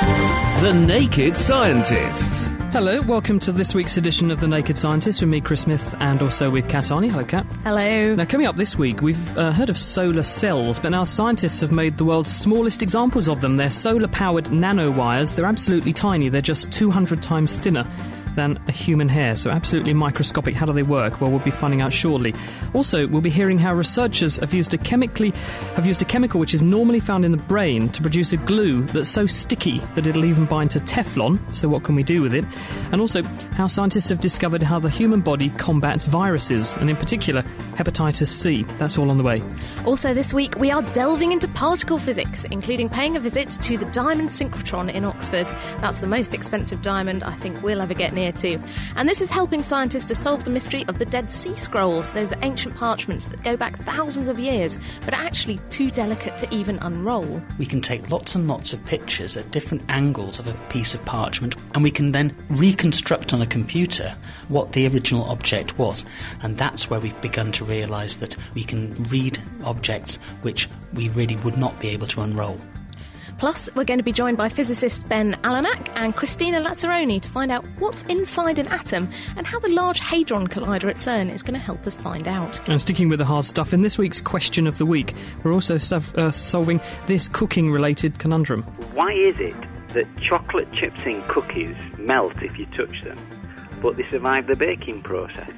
The Naked Scientists. Hello, welcome to this week's edition of The Naked Scientist with me, Chris Smith, and also with Kat Arney. Hello, Kat. Hello. Now, coming up this week, we've uh, heard of solar cells, but now scientists have made the world's smallest examples of them. They're solar powered nanowires. They're absolutely tiny, they're just 200 times thinner than a human hair, so absolutely microscopic. How do they work? Well, we'll be finding out shortly. Also, we'll be hearing how researchers have used a chemically have used a chemical which is normally found in the brain to produce a glue that's so sticky that it'll even bind to Teflon. So, what can we do with it? And also, how scientists have discovered how the human body combats viruses, and in particular, hepatitis C. That's all on the way. Also, this week we are delving into particle physics, including paying a visit to the Diamond Synchrotron in Oxford. That's the most expensive diamond I think we'll ever get near to. And this is helping scientists to solve the mystery of the Dead Sea Scrolls, those ancient parchments that go back thousands of years, but are actually too delicate to even unroll. We can take lots and lots of pictures at different angles of a piece of parchment, and we can then reconstruct on a computer what the original object was. And that's where we've begun to realise that we can read objects which we really would not be able to unroll. Plus, we're going to be joined by physicist Ben Allanach and Christina Lazzeroni to find out what's inside an atom and how the Large Hadron Collider at CERN is going to help us find out. And sticking with the hard stuff, in this week's question of the week, we're also sov- uh, solving this cooking related conundrum. Why is it that chocolate chips in cookies melt if you touch them, but they survive the baking process?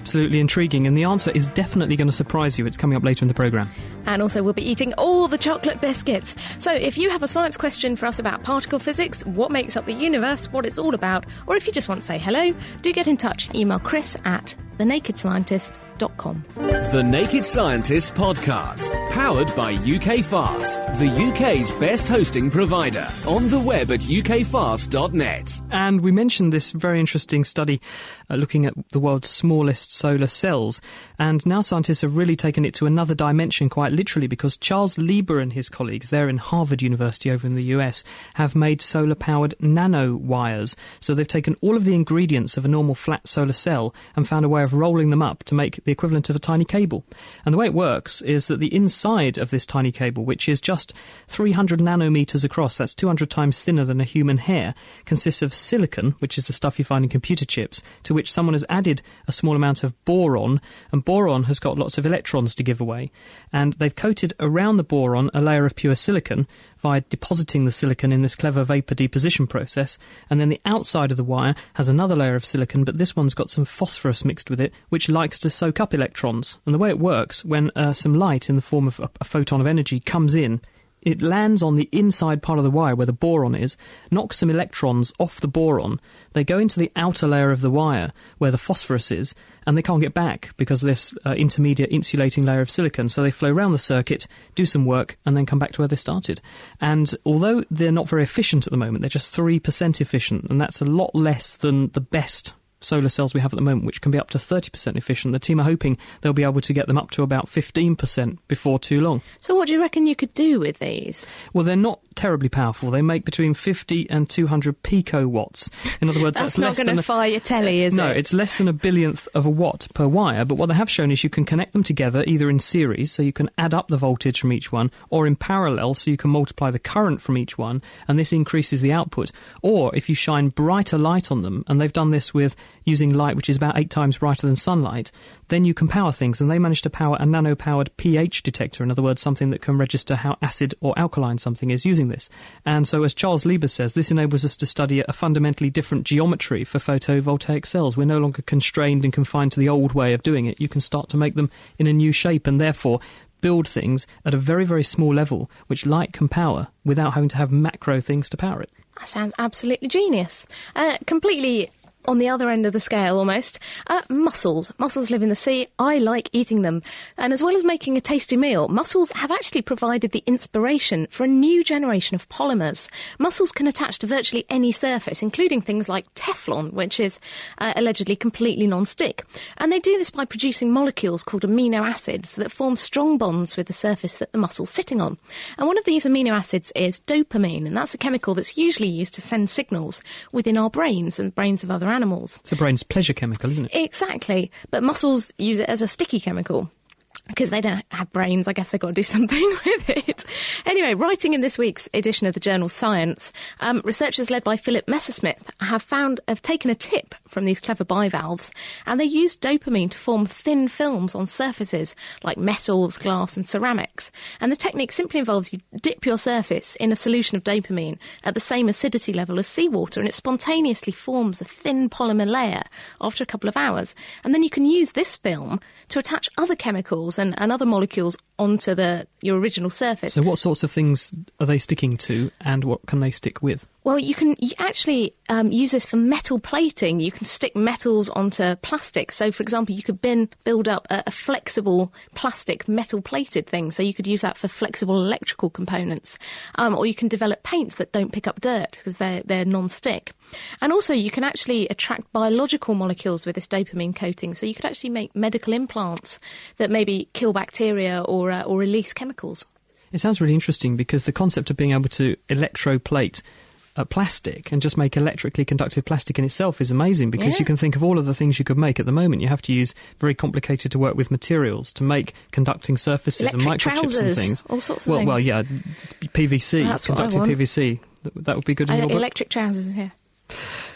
Absolutely intriguing, and the answer is definitely going to surprise you. It's coming up later in the programme. And also, we'll be eating all the chocolate biscuits. So, if you have a science question for us about particle physics, what makes up the universe, what it's all about, or if you just want to say hello, do get in touch. Email chris at thenakedscientist.com. The Naked Scientist Podcast, powered by UK Fast, the UK's best hosting provider. On the web at ukfast.net. And we mentioned this very interesting study uh, looking at the world's smallest solar cells. And now scientists have really taken it to another dimension, quite literally, because Charles Lieber and his colleagues, there in Harvard University over in the US, have made solar powered nanowires. So they've taken all of the ingredients of a normal flat solar cell and found a way of rolling them up to make the equivalent of a tiny cable. And the way it works is that the inside of this tiny cable, which is just 300 nanometers across, that's 200 times thinner than a human hair, consists of silicon, which is the stuff you find in computer chips, to which someone has added a small amount of boron, and boron has got lots of electrons to give away. And they've coated around the boron a layer of pure silicon via depositing the silicon in this clever vapor deposition process, and then the outside of the wire has another layer of silicon, but this one's got some phosphorus mixed with it, which likes to soak up electrons. And the way it works, when uh, some light in the form of a, a photon of energy comes in, it lands on the inside part of the wire where the boron is, knocks some electrons off the boron. They go into the outer layer of the wire where the phosphorus is, and they can't get back because of this uh, intermediate insulating layer of silicon. So they flow around the circuit, do some work, and then come back to where they started. And although they're not very efficient at the moment, they're just 3% efficient, and that's a lot less than the best solar cells we have at the moment, which can be up to 30% efficient. The team are hoping they'll be able to get them up to about 15% before too long. So, what do you reckon you could do with these? Well, they're not terribly powerful. They make between 50 and 200 picowatts. In other words, That's that's, not less going than to fire your telly, is no, it? No, it's less than a billionth of a watt per wire, but what they have shown is you can connect them together either in series, so you can add up the voltage from each one, or in parallel, so you can multiply the current from each one, and this increases the output. Or if you shine brighter light on them, and they've done this with using light which is about eight times brighter than sunlight, then you can power things. And they managed to power a nano powered pH detector, in other words, something that can register how acid or alkaline something is using this. And so, as Charles Lieber says, this enables us to study a fundamentally different geometry for photovoltaic cells. We're no longer constrained and confined to the old way of doing it. You can start to make them in a new shape and therefore build things at a very, very small level, which light can power without having to have macro things to power it. That sounds absolutely genius. Uh, completely on the other end of the scale almost, uh, mussels. Mussels live in the sea. I like eating them. And as well as making a tasty meal, mussels have actually provided the inspiration for a new generation of polymers. Mussels can attach to virtually any surface, including things like Teflon, which is uh, allegedly completely non-stick. And they do this by producing molecules called amino acids that form strong bonds with the surface that the mussel's sitting on. And one of these amino acids is dopamine, and that's a chemical that's usually used to send signals within our brains and brains of other animals. It's the brain's pleasure chemical, isn't it? Exactly. But mussels use it as a sticky chemical because they don't have brains, I guess they've got to do something with it. Anyway, writing in this week's edition of the journal Science, um, researchers led by Philip Messersmith have found have taken a tip from these clever bivalves, and they use dopamine to form thin films on surfaces like metals, glass, and ceramics. And the technique simply involves you dip your surface in a solution of dopamine at the same acidity level as seawater, and it spontaneously forms a thin polymer layer after a couple of hours. And then you can use this film to attach other chemicals and, and other molecules onto the your original surface. So, what sorts of things are they sticking to, and what can they stick with? Well, you can you actually um, use this for metal plating. You can stick metals onto plastic. So, for example, you could bin, build up a, a flexible plastic metal plated thing. So, you could use that for flexible electrical components. Um, or you can develop paints that don't pick up dirt because they're, they're non stick. And also, you can actually attract biological molecules with this dopamine coating. So, you could actually make medical implants that maybe kill bacteria or, uh, or release chemicals. It sounds really interesting because the concept of being able to electroplate uh, plastic and just make electrically conductive plastic in itself is amazing because Yeah. you can think of all of the things you could make at the moment. You have to use very complicated to work with materials to make conducting surfaces and Electric microchips and things. all sorts of well, well, yeah, PVC, That's what I conducting want. PVC. That, that would be good in Uh, book. electric trousers, yeah.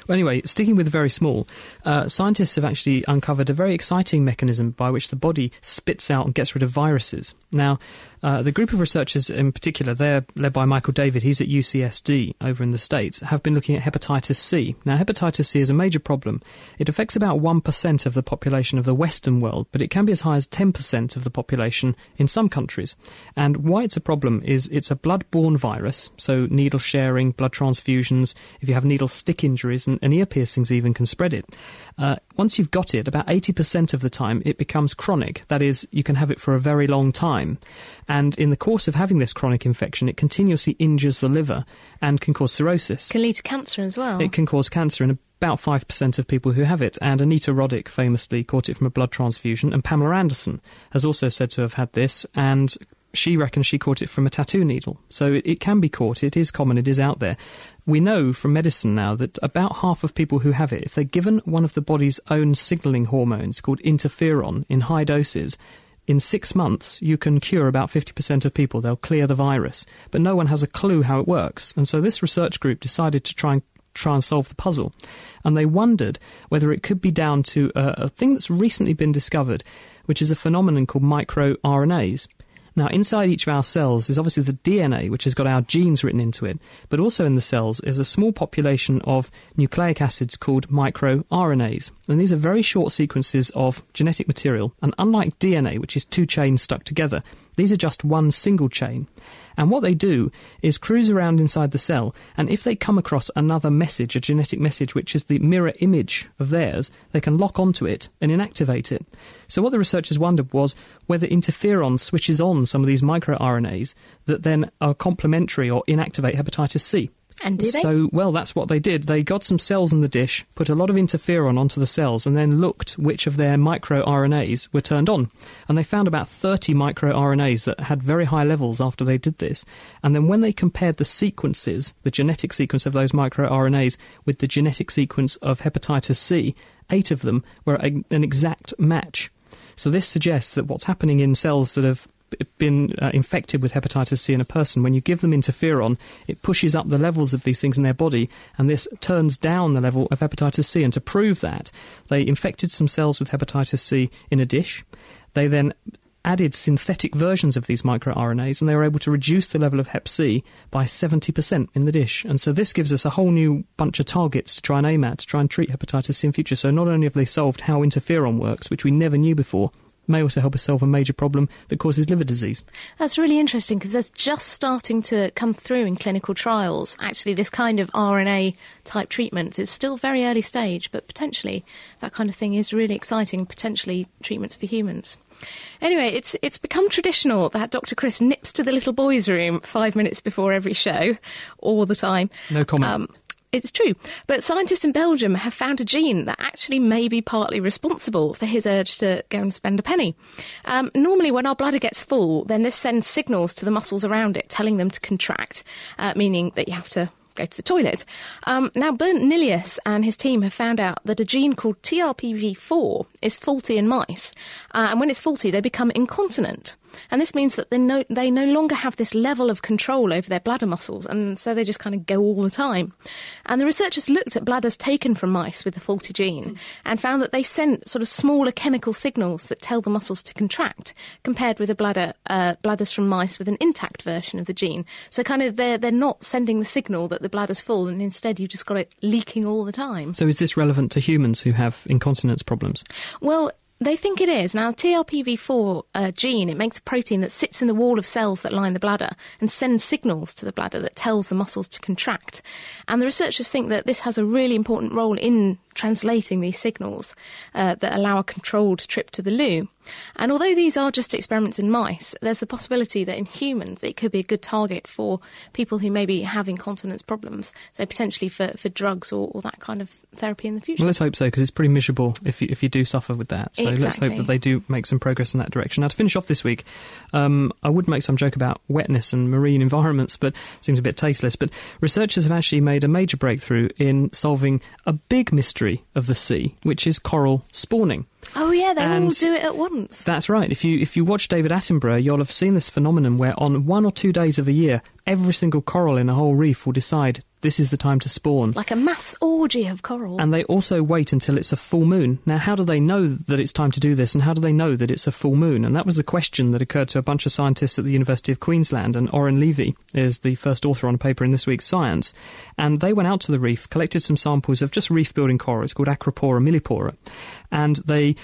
Anyway, sticking with very small, uh, scientists have actually uncovered a very exciting mechanism by which the body spits out and gets rid of viruses. Now, uh, the group of researchers in particular, they're led by Michael David, he's at UCSD over in the States, have been looking at hepatitis C. Now, hepatitis C is a major problem. It affects about 1% of the population of the Western world, but it can be as high as 10% of the population in some countries. And why it's a problem is it's a blood-borne virus, so needle sharing, blood transfusions, if you have needle stick injuries and, and ear piercings even can spread it. Uh, once you've got it, about 80% of the time it becomes chronic. That is, you can have it for a very long time. And in the course of having this chronic infection, it continuously injures the liver and can cause cirrhosis. Can lead to cancer as well. It can cause cancer in about 5% of people who have it. And Anita Roddick famously caught it from a blood transfusion. And Pamela Anderson has also said to have had this. And she reckons she caught it from a tattoo needle. So it, it can be caught. It is common. It is out there. We know from medicine now that about half of people who have it, if they're given one of the body's own signalling hormones called interferon in high doses, in six months, you can cure about 50% of people. They'll clear the virus. But no one has a clue how it works. And so this research group decided to try and try and solve the puzzle. And they wondered whether it could be down to a, a thing that's recently been discovered, which is a phenomenon called microRNAs. Now, inside each of our cells is obviously the DNA, which has got our genes written into it, but also in the cells is a small population of nucleic acids called microRNAs. And these are very short sequences of genetic material, and unlike DNA, which is two chains stuck together, these are just one single chain. And what they do is cruise around inside the cell, and if they come across another message, a genetic message which is the mirror image of theirs, they can lock onto it and inactivate it. So, what the researchers wondered was whether interferon switches on some of these microRNAs that then are complementary or inactivate hepatitis C. And they? So, well, that's what they did. They got some cells in the dish, put a lot of interferon onto the cells, and then looked which of their microRNAs were turned on. And they found about 30 microRNAs that had very high levels after they did this. And then when they compared the sequences, the genetic sequence of those microRNAs, with the genetic sequence of hepatitis C, eight of them were a, an exact match. So this suggests that what's happening in cells that have been uh, infected with hepatitis C in a person, when you give them interferon, it pushes up the levels of these things in their body, and this turns down the level of hepatitis C. And to prove that, they infected some cells with hepatitis C in a dish. They then added synthetic versions of these microRNAs and they were able to reduce the level of hep C by 70% in the dish. And so this gives us a whole new bunch of targets to try and aim at to try and treat hepatitis C in future. So not only have they solved how interferon works, which we never knew before, may also help us solve a major problem that causes liver disease. That's really interesting because there's just starting to come through in clinical trials. Actually, this kind of RNA type treatments is still very early stage, but potentially that kind of thing is really exciting. Potentially treatments for humans. Anyway, it's it's become traditional that Dr. Chris nips to the little boys' room five minutes before every show, all the time. No comment. Um, it's true. But scientists in Belgium have found a gene that actually may be partly responsible for his urge to go and spend a penny. Um, normally, when our bladder gets full, then this sends signals to the muscles around it, telling them to contract, uh, meaning that you have to go to the toilet. Um, now, Bernd Nilius and his team have found out that a gene called TRPV4 is faulty in mice, uh, and when it's faulty, they become incontinent. And this means that they no, they no longer have this level of control over their bladder muscles, and so they just kind of go all the time. And the researchers looked at bladders taken from mice with the faulty gene and found that they sent sort of smaller chemical signals that tell the muscles to contract, compared with a bladder uh, bladders from mice with an intact version of the gene. So kind of they're they're not sending the signal that the bladder's full, and instead you've just got it leaking all the time. So is this relevant to humans who have incontinence problems? Well, they think it is. Now, TRPV4 uh, gene, it makes a protein that sits in the wall of cells that line the bladder and sends signals to the bladder that tells the muscles to contract. And the researchers think that this has a really important role in translating these signals uh, that allow a controlled trip to the loo. And although these are just experiments in mice, there's the possibility that in humans it could be a good target for people who may be having incontinence problems, so potentially for, for drugs or, or that kind of therapy in the future. Well, let's hope so, because it's pretty miserable if you, if you do suffer with that. So exactly. let's hope that they do make some progress in that direction. Now, to finish off this week, um, I would make some joke about wetness and marine environments, but seems a bit tasteless. But researchers have actually made a major breakthrough in solving a big mystery of the sea, which is coral spawning. Oh yeah, they And all do it at once. That's right. If you if you watch David Attenborough, you'll have seen this phenomenon where on one or two days of a year, every single coral in a whole reef will decide this is the time to spawn. like a mass orgy of coral. And they also wait until it's a full moon. Now, how do they know that it's time to do this, and how do they know that it's a full moon? And that was the question that occurred to a bunch of scientists at the University of Queensland. And Oren Levy is the first author on a paper in this week's Science. And they went out to the reef, collected some samples of just reef building coral. It's called Acropora millipora. And they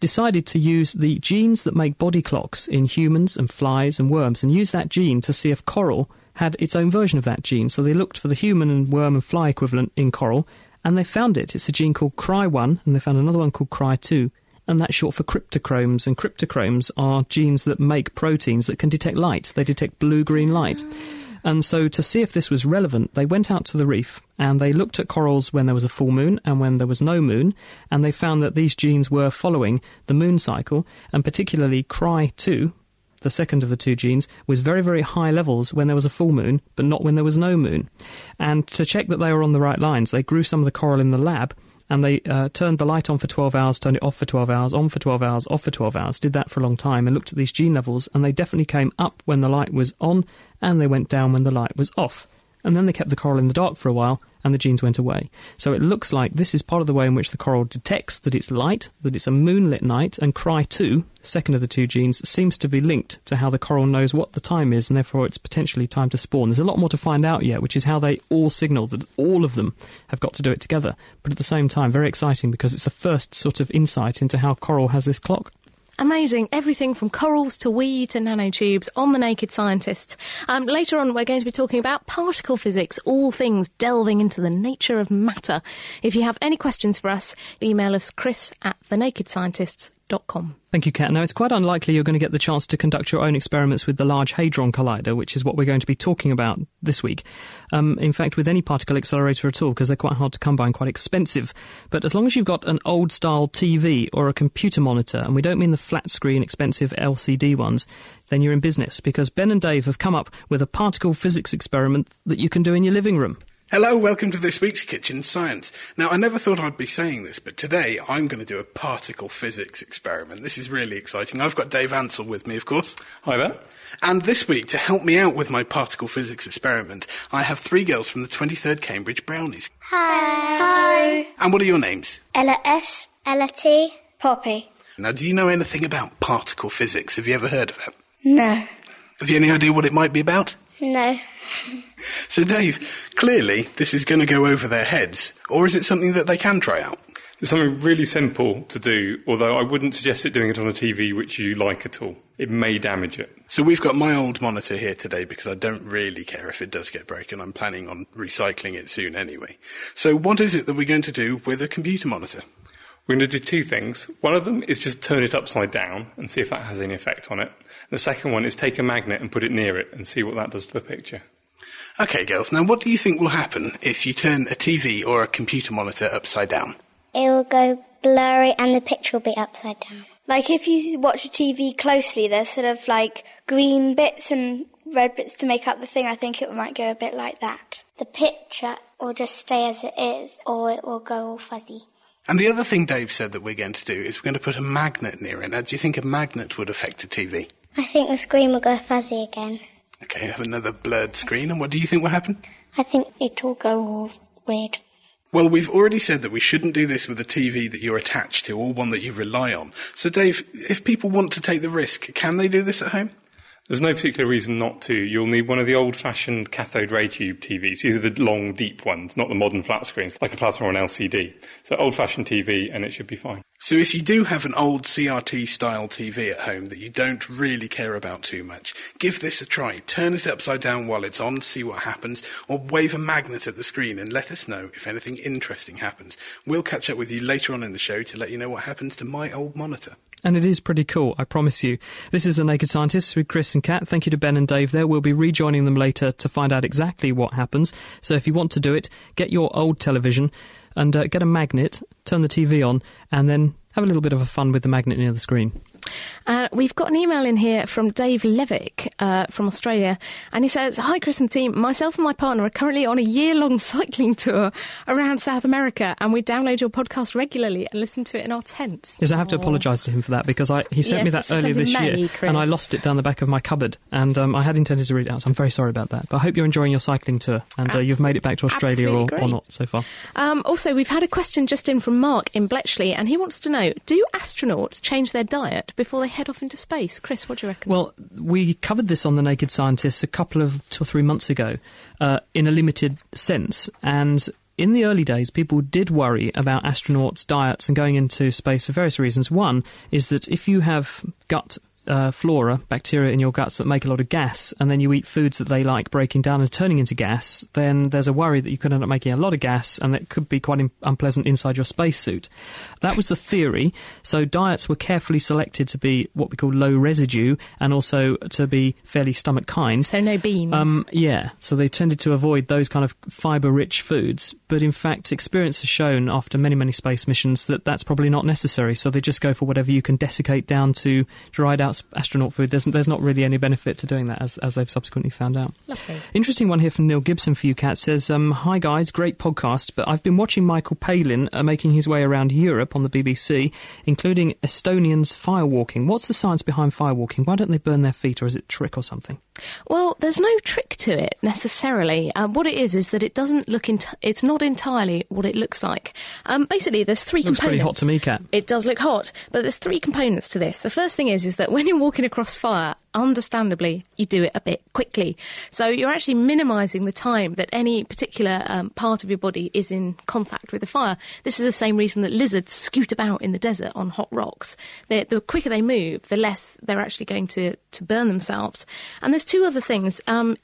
decided to use the genes that make body clocks in humans and flies and worms and use that gene to see if coral had its own version of that gene. So they looked for the human and worm and fly equivalent in coral and they found it. It's a gene called CRY1 and they found another one called CRY2 and that's short for cryptochromes and cryptochromes are genes that make proteins that can detect light. They detect blue-green light. Ah. And so, to see if this was relevant, they went out to the reef and they looked at corals when there was a full moon and when there was no moon, and they found that these genes were following the moon cycle, and particularly CRY2, the second of the two genes, was very, very high levels when there was a full moon, but not when there was no moon. And to check that they were on the right lines, they grew some of the coral in the lab and they uh, turned the light on for 12 hours, turned it off for 12 hours, on for 12 hours, off for 12 hours, did that for a long time and looked at these gene levels, and they definitely came up when the light was on and they went down when the light was off. And then they kept the coral in the dark for a while and the genes went away. So it looks like this is part of the way in which the coral detects that it's light, that it's a moonlit night, and CRY2, second of the two genes, seems to be linked to how the coral knows what the time is and therefore it's potentially time to spawn. There's a lot more to find out yet, which is how they all signal that all of them have got to do it together. But at the same time, very exciting because it's the first sort of insight into how coral has this clock. Amazing. Everything from corals to wee to nanotubes on The Naked Scientists. Um, later on, we're going to be talking about particle physics, all things delving into the nature of matter. If you have any questions for us, email us chris at thenakedscientists.com. Thank you, Kat. Now, it's quite unlikely you're going to get the chance to conduct your own experiments with the Large Hadron Collider, which is what we're going to be talking about this week. Um, in fact, with any particle accelerator at all, because they're quite hard to come by and quite expensive. But as long as you've got an old style TV or a computer monitor, and we don't mean the flat screen, expensive LCD ones, then you're in business, because Ben and Dave have come up with a particle physics experiment that you can do in your living room. Hello, welcome to this week's Kitchen Science. Now, I never thought I'd be saying this, but today I'm going to do a particle physics experiment. This is really exciting. I've got Dave Ansell with me, of course. Hi there. And this week, to help me out with my particle physics experiment, I have three girls from the 23rd Cambridge Brownies. Hi. Hi. And what are your names? Ella S. Ella T. Poppy. Now, do you know anything about particle physics? Have you ever heard of it? No. Have you any idea what it might be about? No. So, Dave, clearly this is going to go over their heads, or is it something that they can try out? It's something really simple to do, although I wouldn't suggest it doing it on a TV which you like at all. It may damage it. So we've got my old monitor here today because I don't really care if it does get broken. I'm planning on recycling it soon anyway. So what is it that we're going to do with a computer monitor? We're going to do two things. One of them is just turn it upside down and see if that has any effect on it. The second one is take a magnet and put it near it and see what that does to the picture. Okay, girls, now what do you think will happen if you turn a TV or a computer monitor upside down? It will go blurry and the picture will be upside down. Like if you watch a TV closely, there's sort of like green bits and red bits to make up the thing. I think it might go a bit like that. The picture will just stay as it is or it will go all fuzzy. And the other thing Dave said that we're going to do is we're going to put a magnet near it. Now, do you think a magnet would affect a TV? I think the screen will go fuzzy again. Okay, have another blurred screen, and what do you think will happen? I think it'll go all weird. Well, we've already said that we shouldn't do this with a TV that you're attached to or one that you rely on. So, Dave, if people want to take the risk, can they do this at home? There's no particular reason not to. You'll need one of the old fashioned cathode ray tube TVs. These are the long, deep ones, not the modern flat screens, like a plasma or an LCD. So old fashioned TV, and it should be fine. So if you do have an old CRT style TV at home that you don't really care about too much, give this a try. Turn it upside down while it's on, see what happens, or wave a magnet at the screen and let us know if anything interesting happens. We'll catch up with you later on in the show to let you know what happens to my old monitor. And it is pretty cool, I promise you. This is The Naked Scientists with Chris and Kat. Thank you to Ben and Dave there. We'll be rejoining them later to find out exactly what happens. So if you want to do it, get your old television and uh, get a magnet, turn the TV on, and then have a little bit of a fun with the magnet near the screen. Uh, we've got an email in here from Dave Levick uh, from Australia, and he says, "Hi, Chris and team. Myself and my partner are currently on a year-long cycling tour around South America, and we download your podcast regularly and listen to it in our tents." Yes, I have to apologise to him for that because I, he sent Yes, me that earlier this May, year, Chris. and I lost it down the back of my cupboard, and um, I had intended to read it out. So I'm very sorry about that. But I hope you're enjoying your cycling tour, and uh, you've made it back to Australia or, or not so far. Um, also, we've had a question just in from Mark in Bletchley, and he wants to know: Do astronauts change their diet before they head off into space? Chris, what do you reckon? Well, we covered this on the Naked Scientists a couple of two or three months ago, uh, in a limited sense, and. In the early days, people did worry about astronauts' diets and going into space for various reasons. One is that if you have gut uh, flora, bacteria in your guts that make a lot of gas, and then you eat foods that they like breaking down and turning into gas, then there's a worry that you could end up making a lot of gas and that could be quite im- unpleasant inside your spacesuit. That was the theory. So diets were carefully selected to be what we call low residue and also to be fairly stomach kind. So no beans. Um, yeah, so they tended to avoid those kind of fibre-rich foods. But in fact, experience has shown after many, many space missions that that's probably not necessary. So they just go for whatever you can desiccate down to dried out astronaut food. There's, there's not really any benefit to doing that, as, as they've subsequently found out. Lovely. Interesting one here from Neil Gibson for you, Kat. Says, um, Hi guys, great podcast, but I've been watching Michael Palin uh, making his way around Europe on the BBC, including Estonians firewalking. What's the science behind firewalking? Why don't they burn their feet, or is it trick or something? Well, there's no trick to it necessarily. Um, what it is is that it doesn't look. Ent- it's not entirely what it looks like. Um, basically, there's three Looks pretty components. hot to me, Kat. It does look hot, but there's three components to this. The first thing is is that when you're walking across fire, understandably, you do it a bit quickly. So you're actually minimising the time that any particular um, part of your body is in contact with the fire. This is the same reason that lizards scoot about in the desert on hot rocks. they the quicker they move, the less they're actually going to, to burn themselves. And there's two other things. Um,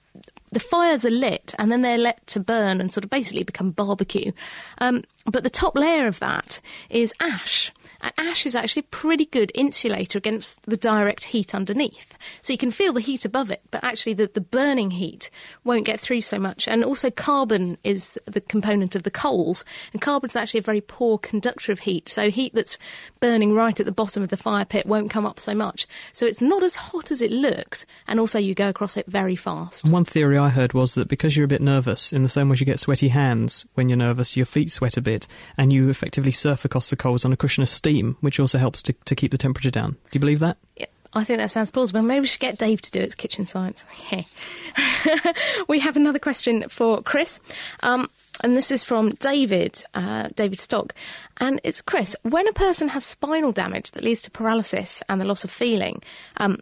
the fires are lit and then they're let to burn and sort of basically become barbecue. Um, but the top layer of that is ash. And ash is actually a pretty good insulator against the direct heat underneath. So you can feel the heat above it, but actually the, the burning heat won't get through so much. And also carbon is the component of the coals, and carbon's actually a very poor conductor of heat. So heat that's burning right at the bottom of the fire pit won't come up so much. So it's not as hot as it looks, and also you go across it very fast. One theory I heard was that because you're a bit nervous, in the same way you get sweaty hands when you're nervous, your feet sweat a bit, and you effectively surf across the coals on a cushion of steam, which also helps to, to keep the temperature down. Do you believe that? Yeah. I think that sounds plausible. Maybe we should get Dave to do it. It's kitchen science. we have another question for Chris. Um, and this is from David, uh, David Stock. And it's Chris. When a person has spinal damage that leads to paralysis and the loss of feeling, um,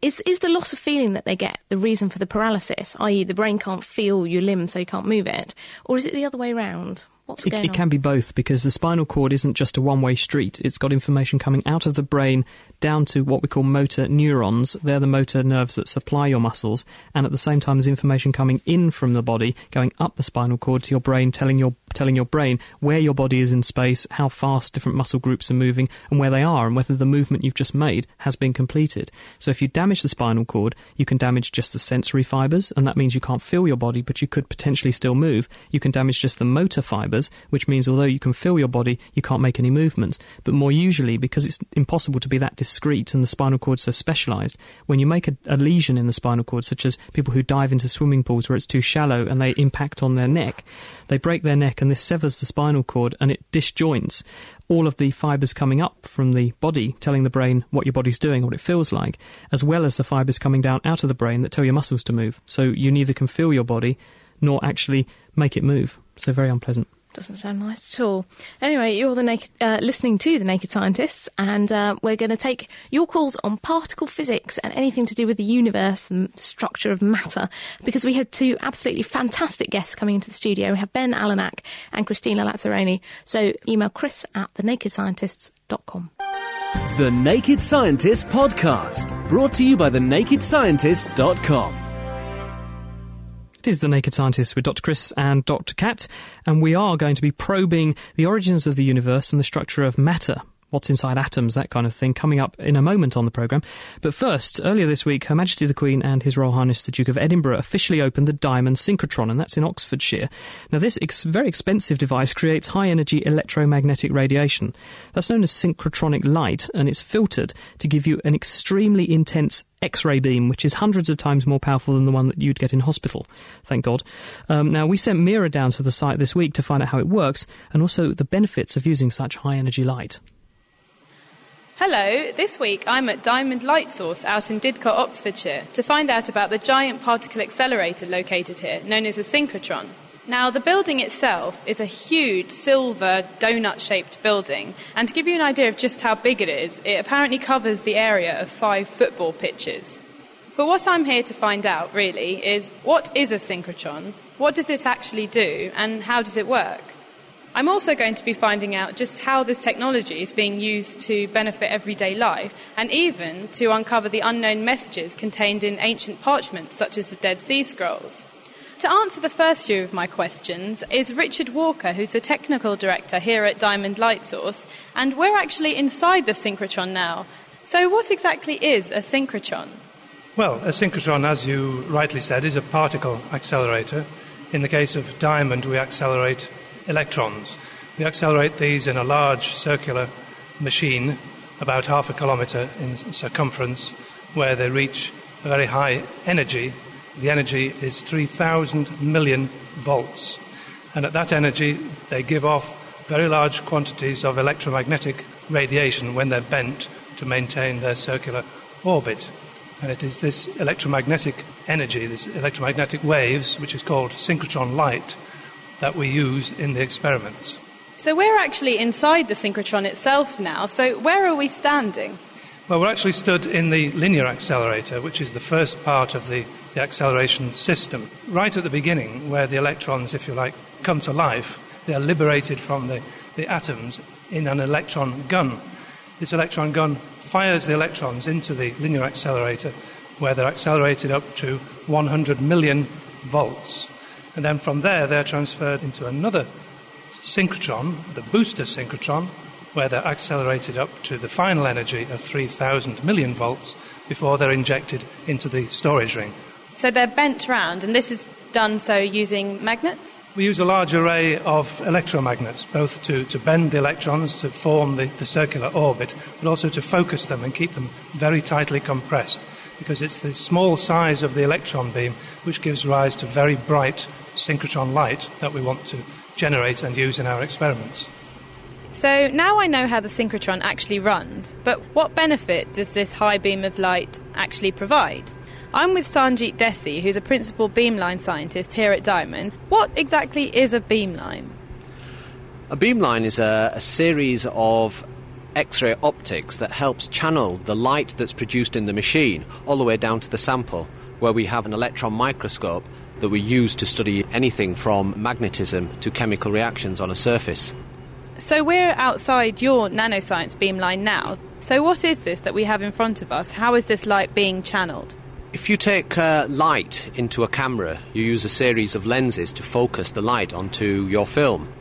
is is the loss of feeling that they get the reason for the paralysis, i.e., the brain can't feel your limb so you can't move it, or is it the other way around? What's it, going it on? can be both because the spinal cord isn't just a one way street. It's got information coming out of the brain down to what we call motor neurons. They're the motor nerves that supply your muscles, and at the same time, there's information coming in from the body, going up the spinal cord to your brain, telling your telling your brain where your body is in space, how fast different muscle groups are moving, and where they are, and whether the movement you've just made has been completed. So if you damage the spinal cord, you can damage just the sensory fibers, and that means you can't feel your body, but you could potentially still move. You can damage just the motor fibers, which means although you can feel your body, you can't make any movements. But more usually, because it's impossible to be that discrete and the spinal cord so specialized, when you make a, a lesion in the spinal cord, such as people who dive into swimming pools where it's too shallow and they impact on their neck, they break their neck and this severs the spinal cord and it disjoints all of the fibers coming up from the body, telling the brain what your body's doing, what it feels like, as well as the fibers coming down out of the brain that tell your muscles to move. So you neither can feel your body nor actually make it move. So very unpleasant. Doesn't sound nice at all. Anyway, you're the naked, uh, listening to the Naked Scientists, and uh, we're going to take your calls on particle physics and anything to do with the universe and structure of matter, because we have two absolutely fantastic guests coming into the studio. We have Ben Allanach and Christina Lazzeroni. So email Chris at thenakedscientists.com. The Naked Scientist Podcast, brought to you by thenakedscientist.com. It is The Naked Scientists with Dr. Chris and Dr. Kat, and we are going to be probing the origins of the universe and the structure of matter. What's inside atoms, that kind of thing, coming up in a moment on the programme. But first, earlier this week, Her Majesty the Queen and His Royal Highness the Duke of Edinburgh officially opened the Diamond Synchrotron, and that's in Oxfordshire. Now, this ex- very expensive device creates high energy electromagnetic radiation. That's known as synchrotronic light, and it's filtered to give you an extremely intense X ray beam, which is hundreds of times more powerful than the one that you'd get in hospital. Thank God. Um, now, we sent Meera down to the site this week to find out how it works and also the benefits of using such high energy light. Hello, this week I'm at Diamond Light Source out in Didcot, Oxfordshire, to find out about the giant particle accelerator located here, known as a synchrotron. Now, the building itself is a huge silver donut shaped building, and to give you an idea of just how big it is, it apparently covers the area of five football pitches. But what I'm here to find out, really, is what is a synchrotron, what does it actually do, and how does it work? I'm also going to be finding out just how this technology is being used to benefit everyday life and even to uncover the unknown messages contained in ancient parchments such as the Dead Sea Scrolls. To answer the first few of my questions is Richard Walker, who's the technical director here at Diamond Light Source, and we're actually inside the synchrotron now. So, what exactly is a synchrotron? Well, a synchrotron, as you rightly said, is a particle accelerator. In the case of diamond, we accelerate electrons. We accelerate these in a large circular machine, about half a kilometre in circumference, where they reach a very high energy. The energy is 3,000 million volts. And at that energy, they give off very large quantities of electromagnetic radiation when they're bent to maintain their circular orbit. And it is this electromagnetic energy, this electromagnetic waves, which is called synchrotron light, that we use in the experiments. So we're actually inside the synchrotron itself now. So where are we standing? Well, we're actually stood in the linear accelerator, which is the first part of the, the acceleration system. Right at the beginning, where the electrons, if you like, come to life, they are liberated from the, the atoms in an electron gun. This electron gun fires the electrons into the linear accelerator, where they're accelerated up to 100 million volts. And then from there, they're transferred into another synchrotron, the booster synchrotron, where they're accelerated up to the final energy of 3,000 million volts before they're injected into the storage ring. So they're bent round, and this is done so using magnets? We use a large array of electromagnets, both to, to bend the electrons to form the, the circular orbit, but also to focus them and keep them very tightly compressed, because it's the small size of the electron beam which gives rise to very bright synchrotron light that we want to generate and use in our experiments. So now I know how the synchrotron actually runs, but what benefit does this high beam of light actually provide? I'm with Sarnjeet Dhesi, who's a principal beamline scientist here at Diamond. What exactly is a beamline? A beamline is a, a series of X-ray optics that helps channel the light that's produced in the machine all the way down to the sample, where we have an electron microscope that we use to study anything from magnetism to chemical reactions on a surface. So we're outside your nanoscience beamline now. So what is this that we have in front of us? How is this light being channeled? If you take uh, light into a camera, you use a series of lenses to focus the light onto your film.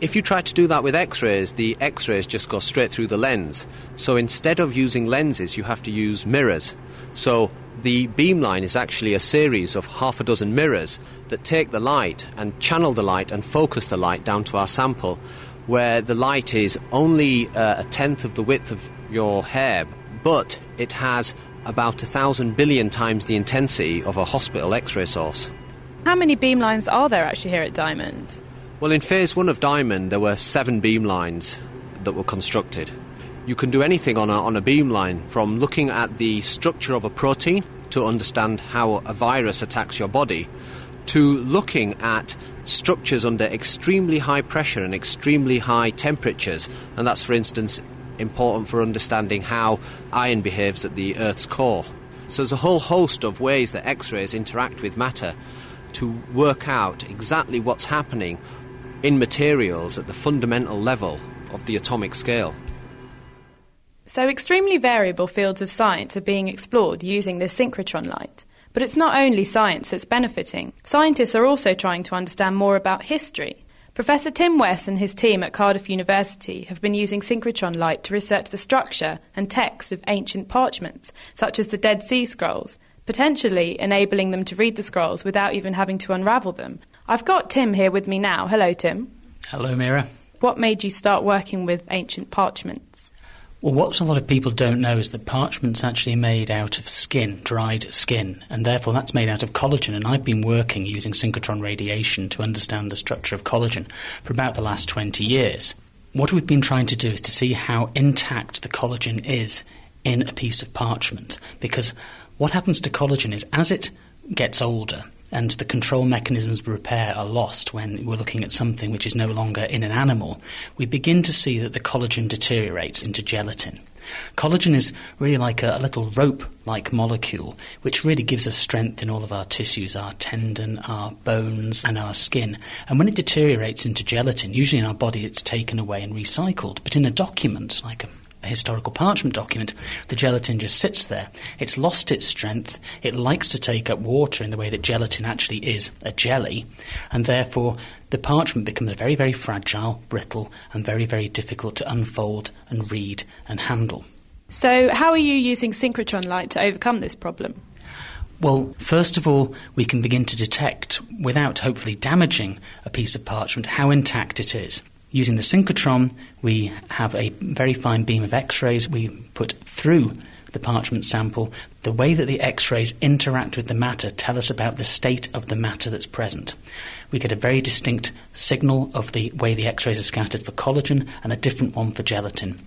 If you try to do that with X rays, the X rays just go straight through the lens. So instead of using lenses, you have to use mirrors. So the beamline is actually a series of half a dozen mirrors that take the light and channel the light and focus the light down to our sample, where the light is only uh, a tenth of the width of your hair, but it has about a thousand billion times the intensity of a hospital X ray source. How many beamlines are there actually here at Diamond? Well, in phase one of Diamond, there were seven beamlines that were constructed. You can do anything on a, on a beamline from looking at the structure of a protein to understand how a virus attacks your body to looking at structures under extremely high pressure and extremely high temperatures. And that's, for instance, important for understanding how iron behaves at the Earth's core. So there's a whole host of ways that X rays interact with matter to work out exactly what's happening in materials at the fundamental level of the atomic scale. So, extremely variable fields of science are being explored using this synchrotron light. But it's not only science that's benefiting. Scientists are also trying to understand more about history Professor Tim Wess and his team at Cardiff University have been using synchrotron light to research the structure and text of ancient parchments, such as the Dead Sea Scrolls, potentially enabling them to read the scrolls without even having to unravel them. I've got Tim here with me now. Hello, Tim. Hello, Meera. What made you start working with ancient parchments? Well, what a lot of people don't know is that parchment's actually made out of skin, dried skin, and therefore that's made out of collagen. And I've been working using synchrotron radiation to understand the structure of collagen for about the last 20 years. What we've been trying to do is to see how intact the collagen is in a piece of parchment, because what happens to collagen is as it gets older, and the control mechanisms of repair are lost when we're looking at something which is no longer in an animal, we begin to see that the collagen deteriorates into gelatin. Collagen is really like a, a little rope like molecule, which really gives us strength in all of our tissues, our tendon, our bones, and our skin. And when it deteriorates into gelatin, usually in our body it's taken away and recycled. But in a document, like a a historical parchment document, the gelatin just sits there. It's lost its strength. It likes to take up water in the way that gelatin actually is a jelly, and therefore the parchment becomes very, very fragile, brittle, and very, very difficult to unfold and read and handle. So, how are you using synchrotron light to overcome this problem? Well, first of all, we can begin to detect, without hopefully damaging a piece of parchment, how intact it is. Using the synchrotron, we have a very fine beam of X rays we put through the parchment sample. The way that the X rays interact with the matter tell us about the state of the matter that's present. We get a very distinct signal of the way the X rays are scattered for collagen and a different one for gelatin.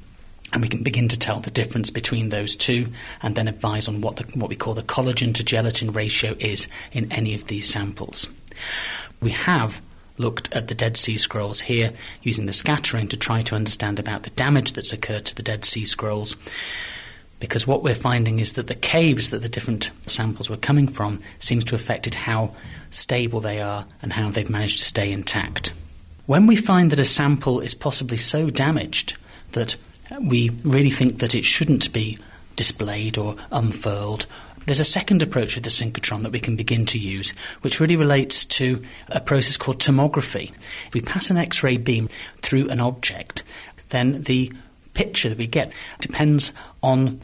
And we can begin to tell the difference between those two and then advise on what, the, what we call the collagen to gelatin ratio is in any of these samples. We have looked at the Dead Sea Scrolls here using the scattering to try to understand about the damage that's occurred to the Dead Sea Scrolls. Because what we're finding is that the caves that the different samples were coming from seems to have affected how stable they are and how they've managed to stay intact. When we find that a sample is possibly so damaged that we really think that it shouldn't be displayed or unfurled there's a second approach with the synchrotron that we can begin to use, which really relates to a process called tomography. If We pass an X ray beam through an object. then the picture that we get depends on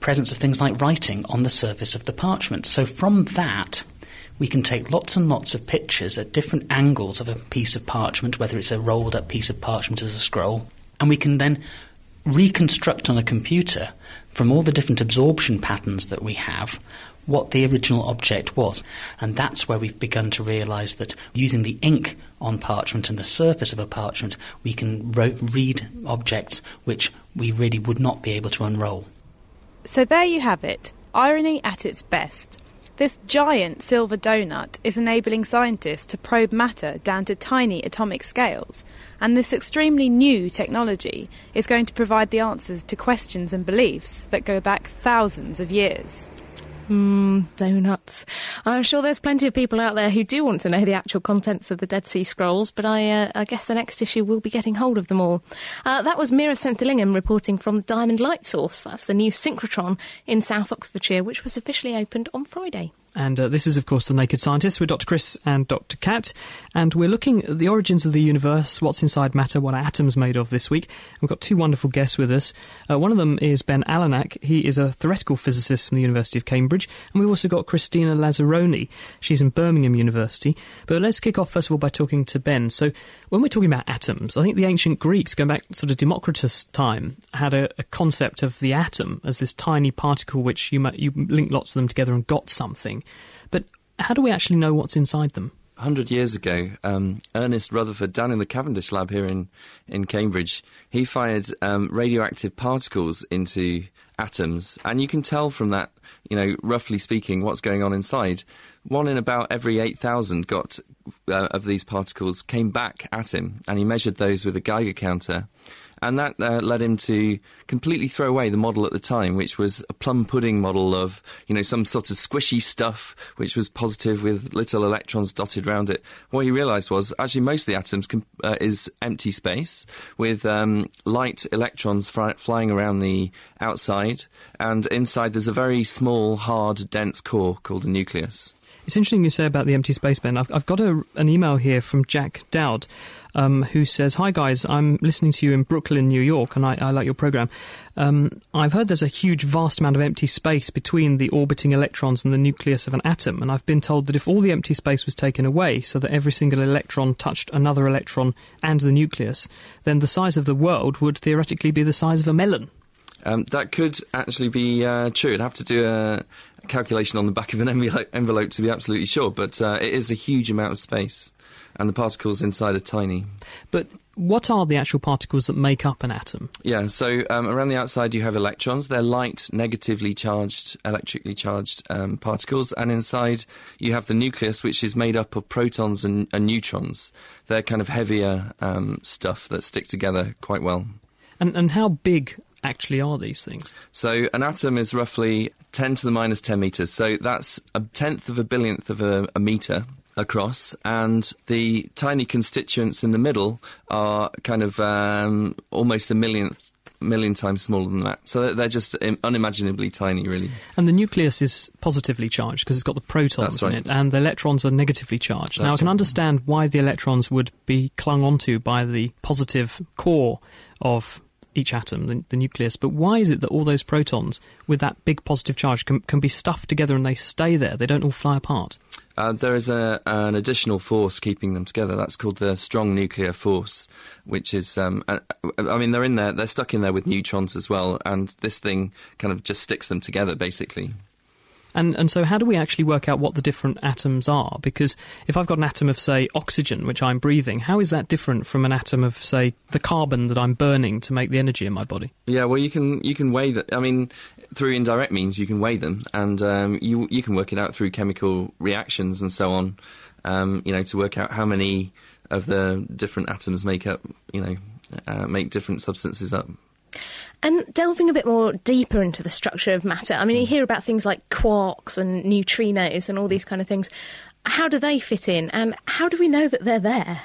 presence of things like writing on the surface of the parchment. So from that, we can take lots and lots of pictures at different angles of a piece of parchment, whether it's a rolled up piece of parchment as a scroll, and we can then reconstruct on a computer from all the different absorption patterns that we have what the original object was. And that's where we've begun to realise that using the ink on parchment and the surface of a parchment, we can ro- read objects which we really would not be able to unroll. So there you have it irony at its best. This giant silver donut is enabling scientists to probe matter down to tiny atomic scales, and this extremely new technology is going to provide the answers to questions and beliefs that go back thousands of years. Mmm, donuts. I'm sure there's plenty of people out there who do want to know the actual contents of the Dead Sea Scrolls, but I, uh, I guess the next issue will be getting hold of them all. Uh, that was Meera Senthilingam reporting from the Diamond Light Source. That's the new synchrotron in South Oxfordshire, which was officially opened on Friday. And uh, this is, of course, The Naked Scientists with Dr. Chris and Dr. Kat. And we're looking at the origins of the universe, what's inside matter, what are atoms made of this week. We've got two wonderful guests with us. Uh, one of them is Ben Allanach. He is a theoretical physicist from the University of Cambridge. And we've also got Christina Lazzeroni. She's in Birmingham University. But let's kick off, first of all, by talking to Ben. So when we're talking about atoms, I think the ancient Greeks, going back sort of Democritus time, had a, a concept of the atom as this tiny particle which you, you link lots of them together and got something. But how do we actually know what's inside them? 100 years ago, um, Ernest Rutherford, down in the Cavendish lab here in, in Cambridge, he fired um, radioactive particles into atoms, and you can tell from that, you know, roughly speaking, what's going on inside. One in about every 8,000 got uh, of these particles came back at him, and he measured those with a Geiger counter and that uh, led him to completely throw away the model at the time, which was a plum pudding model of you know some sort of squishy stuff which was positive with little electrons dotted around it. What he realised was actually most of the atoms com- uh, is empty space with um, light electrons fly- flying around the outside, and inside there's a very small, hard, dense core called a nucleus. It's interesting you say about the empty space, Ben. I've, I've got a, an email here from Jack Dowd um, who says, Hi guys, I'm listening to you in Brooklyn, New York, and I, I like your program. Um, I've heard there's a huge, vast amount of empty space between the orbiting electrons and the nucleus of an atom, and I've been told that if all the empty space was taken away so that every single electron touched another electron and the nucleus, then the size of the world would theoretically be the size of a melon. Um, that could actually be uh, true. I'd have to do a calculation on the back of an envelope, envelope to be absolutely sure, but uh, it is a huge amount of space and the particles inside are tiny. But what are the actual particles that make up an atom? Yeah, so um, around the outside you have electrons. They're light, negatively charged, electrically charged um, particles, and inside you have the nucleus, which is made up of protons and, and neutrons. They're kind of heavier um, stuff that stick together quite well. And, and how big actually are these things? So an atom is roughly 10 to the minus 10 meters. So that's a tenth of a billionth of a, a meter across, and the tiny constituents in the middle are kind of um, almost a millionth million times smaller than that. So they're just unimaginably tiny, really. And the nucleus is positively charged because it's got the protons right. in it, and the electrons are negatively charged. That's now, I can right. understand why the electrons would be clung onto by the positive core of each atom, the, the nucleus, but why is it that all those protons with that big positive charge can, can be stuffed together and they stay there? They don't all fly apart? Uh, there is a, an additional force keeping them together. That's called the strong nuclear force, which is, um, I, I mean, they're in there, they're stuck in there with neutrons as well, and this thing kind of just sticks them together, basically. And and so how do we actually work out what the different atoms are? Because if I've got an atom of say oxygen which I'm breathing, how is that different from an atom of say the carbon that I'm burning to make the energy in my body? Yeah, well, you can you can weigh that. I mean, through indirect means, you can weigh them, and um, you you can work it out through chemical reactions and so on. Um, you know, to work out how many of the different atoms make up, you know, uh, make different substances up. And delving a bit more deeper into the structure of matter, I mean, you hear about things like quarks and neutrinos and all these kind of things. How do they fit in, and how do we know that they're there?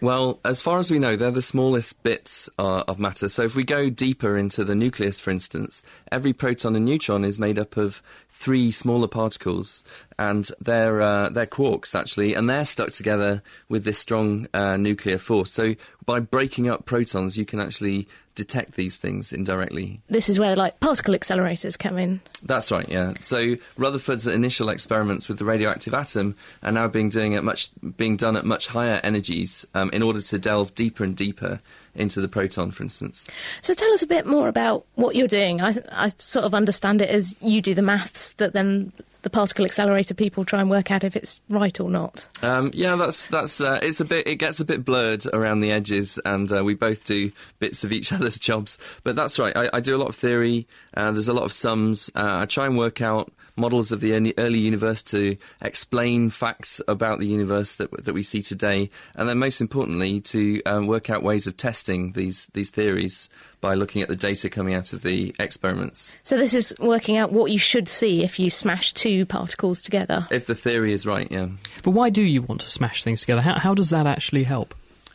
Well, as far as we know, they're the smallest bits uh, of matter. So if we go deeper into the nucleus, for instance, every proton and neutron is made up of three smaller particles, and they're uh, they're quarks actually, and they're stuck together with this strong uh, nuclear force. So by breaking up protons, you can actually detect these things indirectly. This is where like particle accelerators come in. That's right, yeah. So Rutherford's initial experiments with the radioactive atom are now being doing at much being done at much higher energies um, in order to delve deeper and deeper into the proton, for instance. So tell us a bit more about what you're doing. I, I sort of understand it as you do the maths that then the particle accelerator people try and work out if it's right or not. Um, yeah, that's that's uh, it's a bit it gets a bit blurred around the edges, and uh, we both do bits of each other's jobs. But that's right. I, I do a lot of theory. Uh, there's a lot of sums. Uh, I try and work out models of the early universe to explain facts about the universe that that we see today, and then most importantly to um, work out ways of testing these these theories by looking at the data coming out of the experiments. So this is working out what you should see if you smash two particles together. If the theory is right, yeah. But why do you want to smash things together? How, how does that actually help?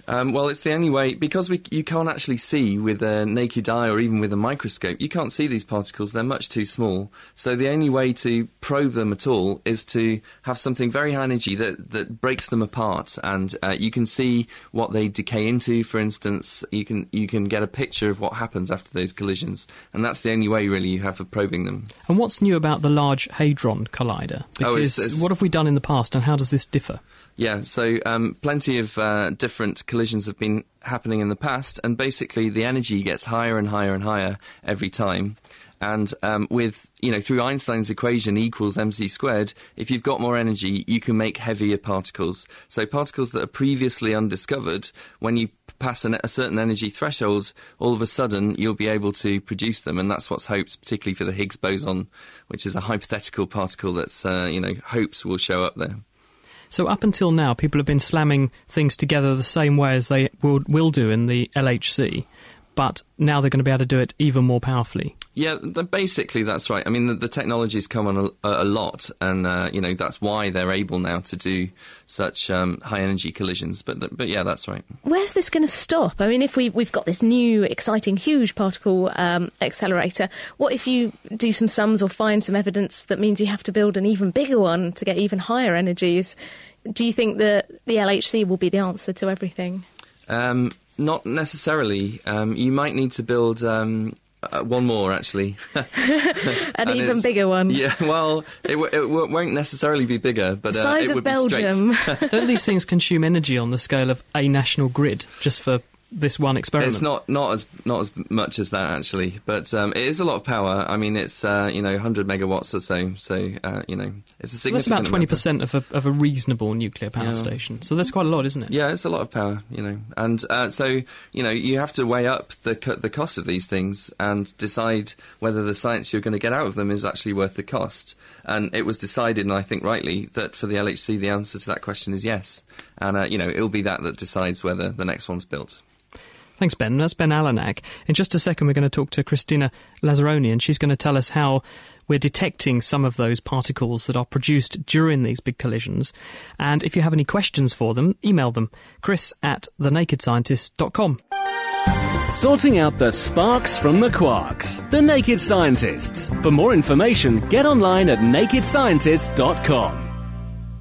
Um, well, it's the only way because we, you can't actually see with a naked eye or even with a microscope. You can't see these particles; they're much too small. So the only way to probe them at all is to have something very high energy that that breaks them apart, and uh, you can see what they decay into. For instance, you can you can get a picture of what happens after those collisions, and that's the only way really you have of probing them. And what's new about the Large Hadron Collider? Because Oh, it's- it's- what have we done in the past, and how does this differ? Yeah, so um, plenty of uh, different collisions have been happening in the past, and basically the energy gets higher and higher and higher every time. And um, with you know through Einstein's equation E equals mc squared, if you've got more energy, you can make heavier particles. So particles that are previously undiscovered, when you pass an, a certain energy threshold, all of a sudden you'll be able to produce them, and that's what's hoped, particularly for the Higgs boson, which is a hypothetical particle that's uh, you know hopes will show up there. So up until now, people have been slamming things together the same way as they will, will do in the LHC, but now they're going to be able to do it even more powerfully. Yeah, basically that's right. I mean, the, the technology's come on a, a lot, and uh, you know that's why they're able now to do such um, high energy collisions. But th- but yeah, that's right. Where's this going to stop? I mean, if we, we've got this new, exciting, huge particle um, accelerator, what if you do some sums or find some evidence that means you have to build an even bigger one to get even higher energies? Do you think that the LHC will be the answer to everything? Um, not necessarily. Um, you might need to build. Uh, one more, actually. An And even bigger one. Yeah, well, it, w- it w- won't necessarily be bigger, but uh, Size it of would Belgium. be straight. Don't these things consume energy on the scale of a national grid just for this one experiment? It's not not as not as much as that actually, but um, it is a lot of power. I mean, it's uh, you know 100 megawatts or so. So uh, you know, it's a Well, significant. that's about 20 percent of a of a reasonable nuclear power Yeah. station. So that's quite a lot, isn't it? Yeah, it's a lot of power, you know, and uh, so you know you have to weigh up the co- the cost of these things and decide whether the science you're going to get out of them is actually worth the cost. And it was decided, and I think rightly, that for the LHC the answer to that question is yes. And uh, you know it'll be that that decides whether the next one's built. Thanks, Ben. That's Ben Allanach. In just a second, we're going to talk to Christina Lazzeroni, and she's going to tell us how we're detecting some of those particles that are produced during these big collisions. And if you have any questions for them, email them. Chris at thenakedscientist.com. Sorting out the sparks from the quarks. The Naked Scientists. For more information, get online at nakedscientists.com.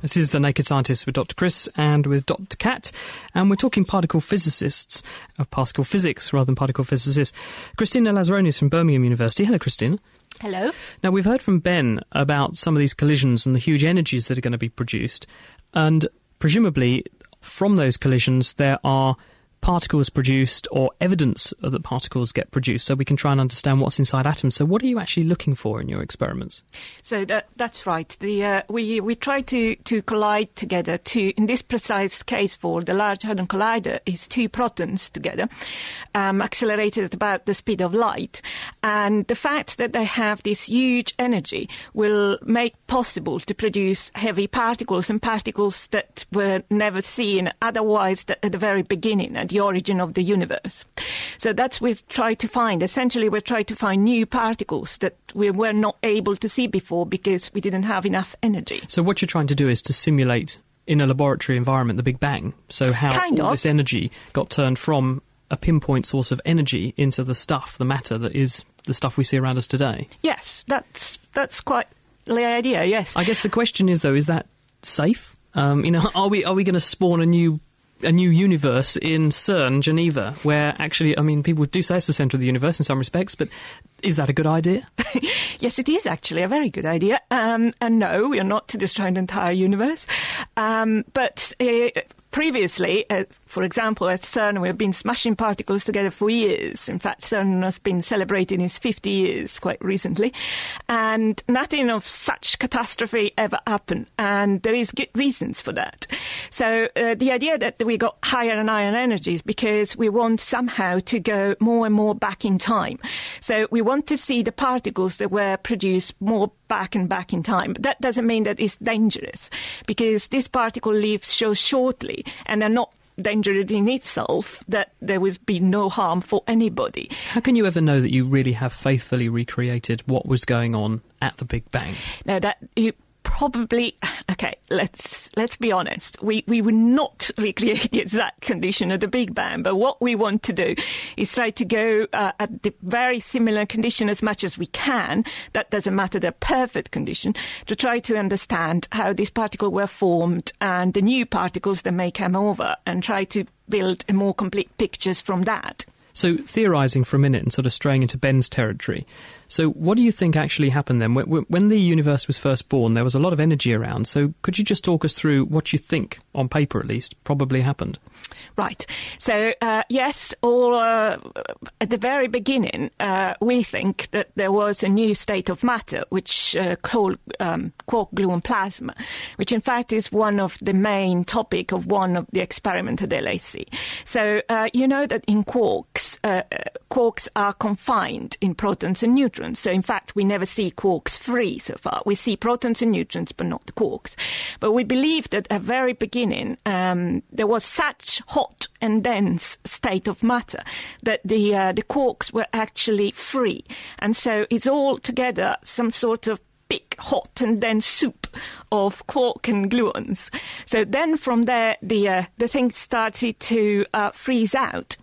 This is The Naked Scientist with Dr. Chris and with Dr. Kat, and we're talking particle physicists, of particle physics rather than particle physicists. Christina Lazzeroni is from Birmingham University. Hello, Christina. Hello. Now, we've heard from Ben about some of these collisions and the huge energies that are going to be produced, and presumably from those collisions there are particles produced or evidence that particles get produced so we can try and understand what's inside atoms. So what are you actually looking for in your experiments? So that, that's right. The, uh, we, we try to, to collide together two, in this precise case for the Large Hadron Collider, is two protons together, um, accelerated at about the speed of light. And the fact that they have this huge energy will make possible to produce heavy particles and particles that were never seen otherwise at the very beginning, the origin of the universe. So that's what we try to find. Essentially, we try to find new particles that we were not able to see before because we didn't have enough energy. So what you're trying to do is to simulate in a laboratory environment the Big Bang. So how Kind all of. this energy got turned from a pinpoint source of energy into the stuff, the matter that is the stuff we see around us today. Yes, that's that's quite the idea. Yes. I guess the question is though, is that safe? Um, you know, are we are we going to spawn a new a new universe in CERN, Geneva, where actually, I mean, people do say it's the centre of the universe in some respects, but is that a good idea? yes, it is actually a very good idea. Um, and no, we are not destroying the entire universe. Um, but uh, previously, uh, for example, at CERN, we have been smashing particles together for years. In fact, CERN has been celebrating its 50 years quite recently. And nothing of such catastrophe ever happened. And there is good reasons for that. So uh, the idea that we got higher and higher energies because we want somehow to go more and more back in time. So we want to see the particles that were produced more back and back in time. But that doesn't mean that it's dangerous because this particle lives so shortly and they're not dangerous in itself that there would be no harm for anybody. How can you ever know that you really have faithfully recreated what was going on at the Big Bang? Now that you probably okay. Let's let's be honest. We we would not recreate the exact condition of the Big Bang, but what we want to do is try to go uh, at the very similar condition as much as we can. That doesn't matter the perfect condition to try to understand how these particles were formed and the new particles that may come over, and try to build more complete pictures from that. So, theorising for a minute and sort of straying into Ben's territory. So, what do you think actually happened then? When the universe was first born, there was a lot of energy around. So, could you just talk us through what you think, on paper at least, probably happened? Right. So, uh, yes, all uh, at the very beginning, uh, we think that there was a new state of matter, which uh, called um, quark gluon plasma, which in fact is one of the main topic of one of the experiments at LHC. So, uh, you know that in quarks, uh, quarks are confined in protons and neutrons. So, in fact, we never see quarks free so far. We see protons and neutrons, but not the quarks. But we believe that at the very beginning, um, there was such hot and dense state of matter that the uh, the quarks were actually free, and so it's all together some sort of big hot and dense soup of quark and gluons. So then from there the uh, the thing started to uh, freeze out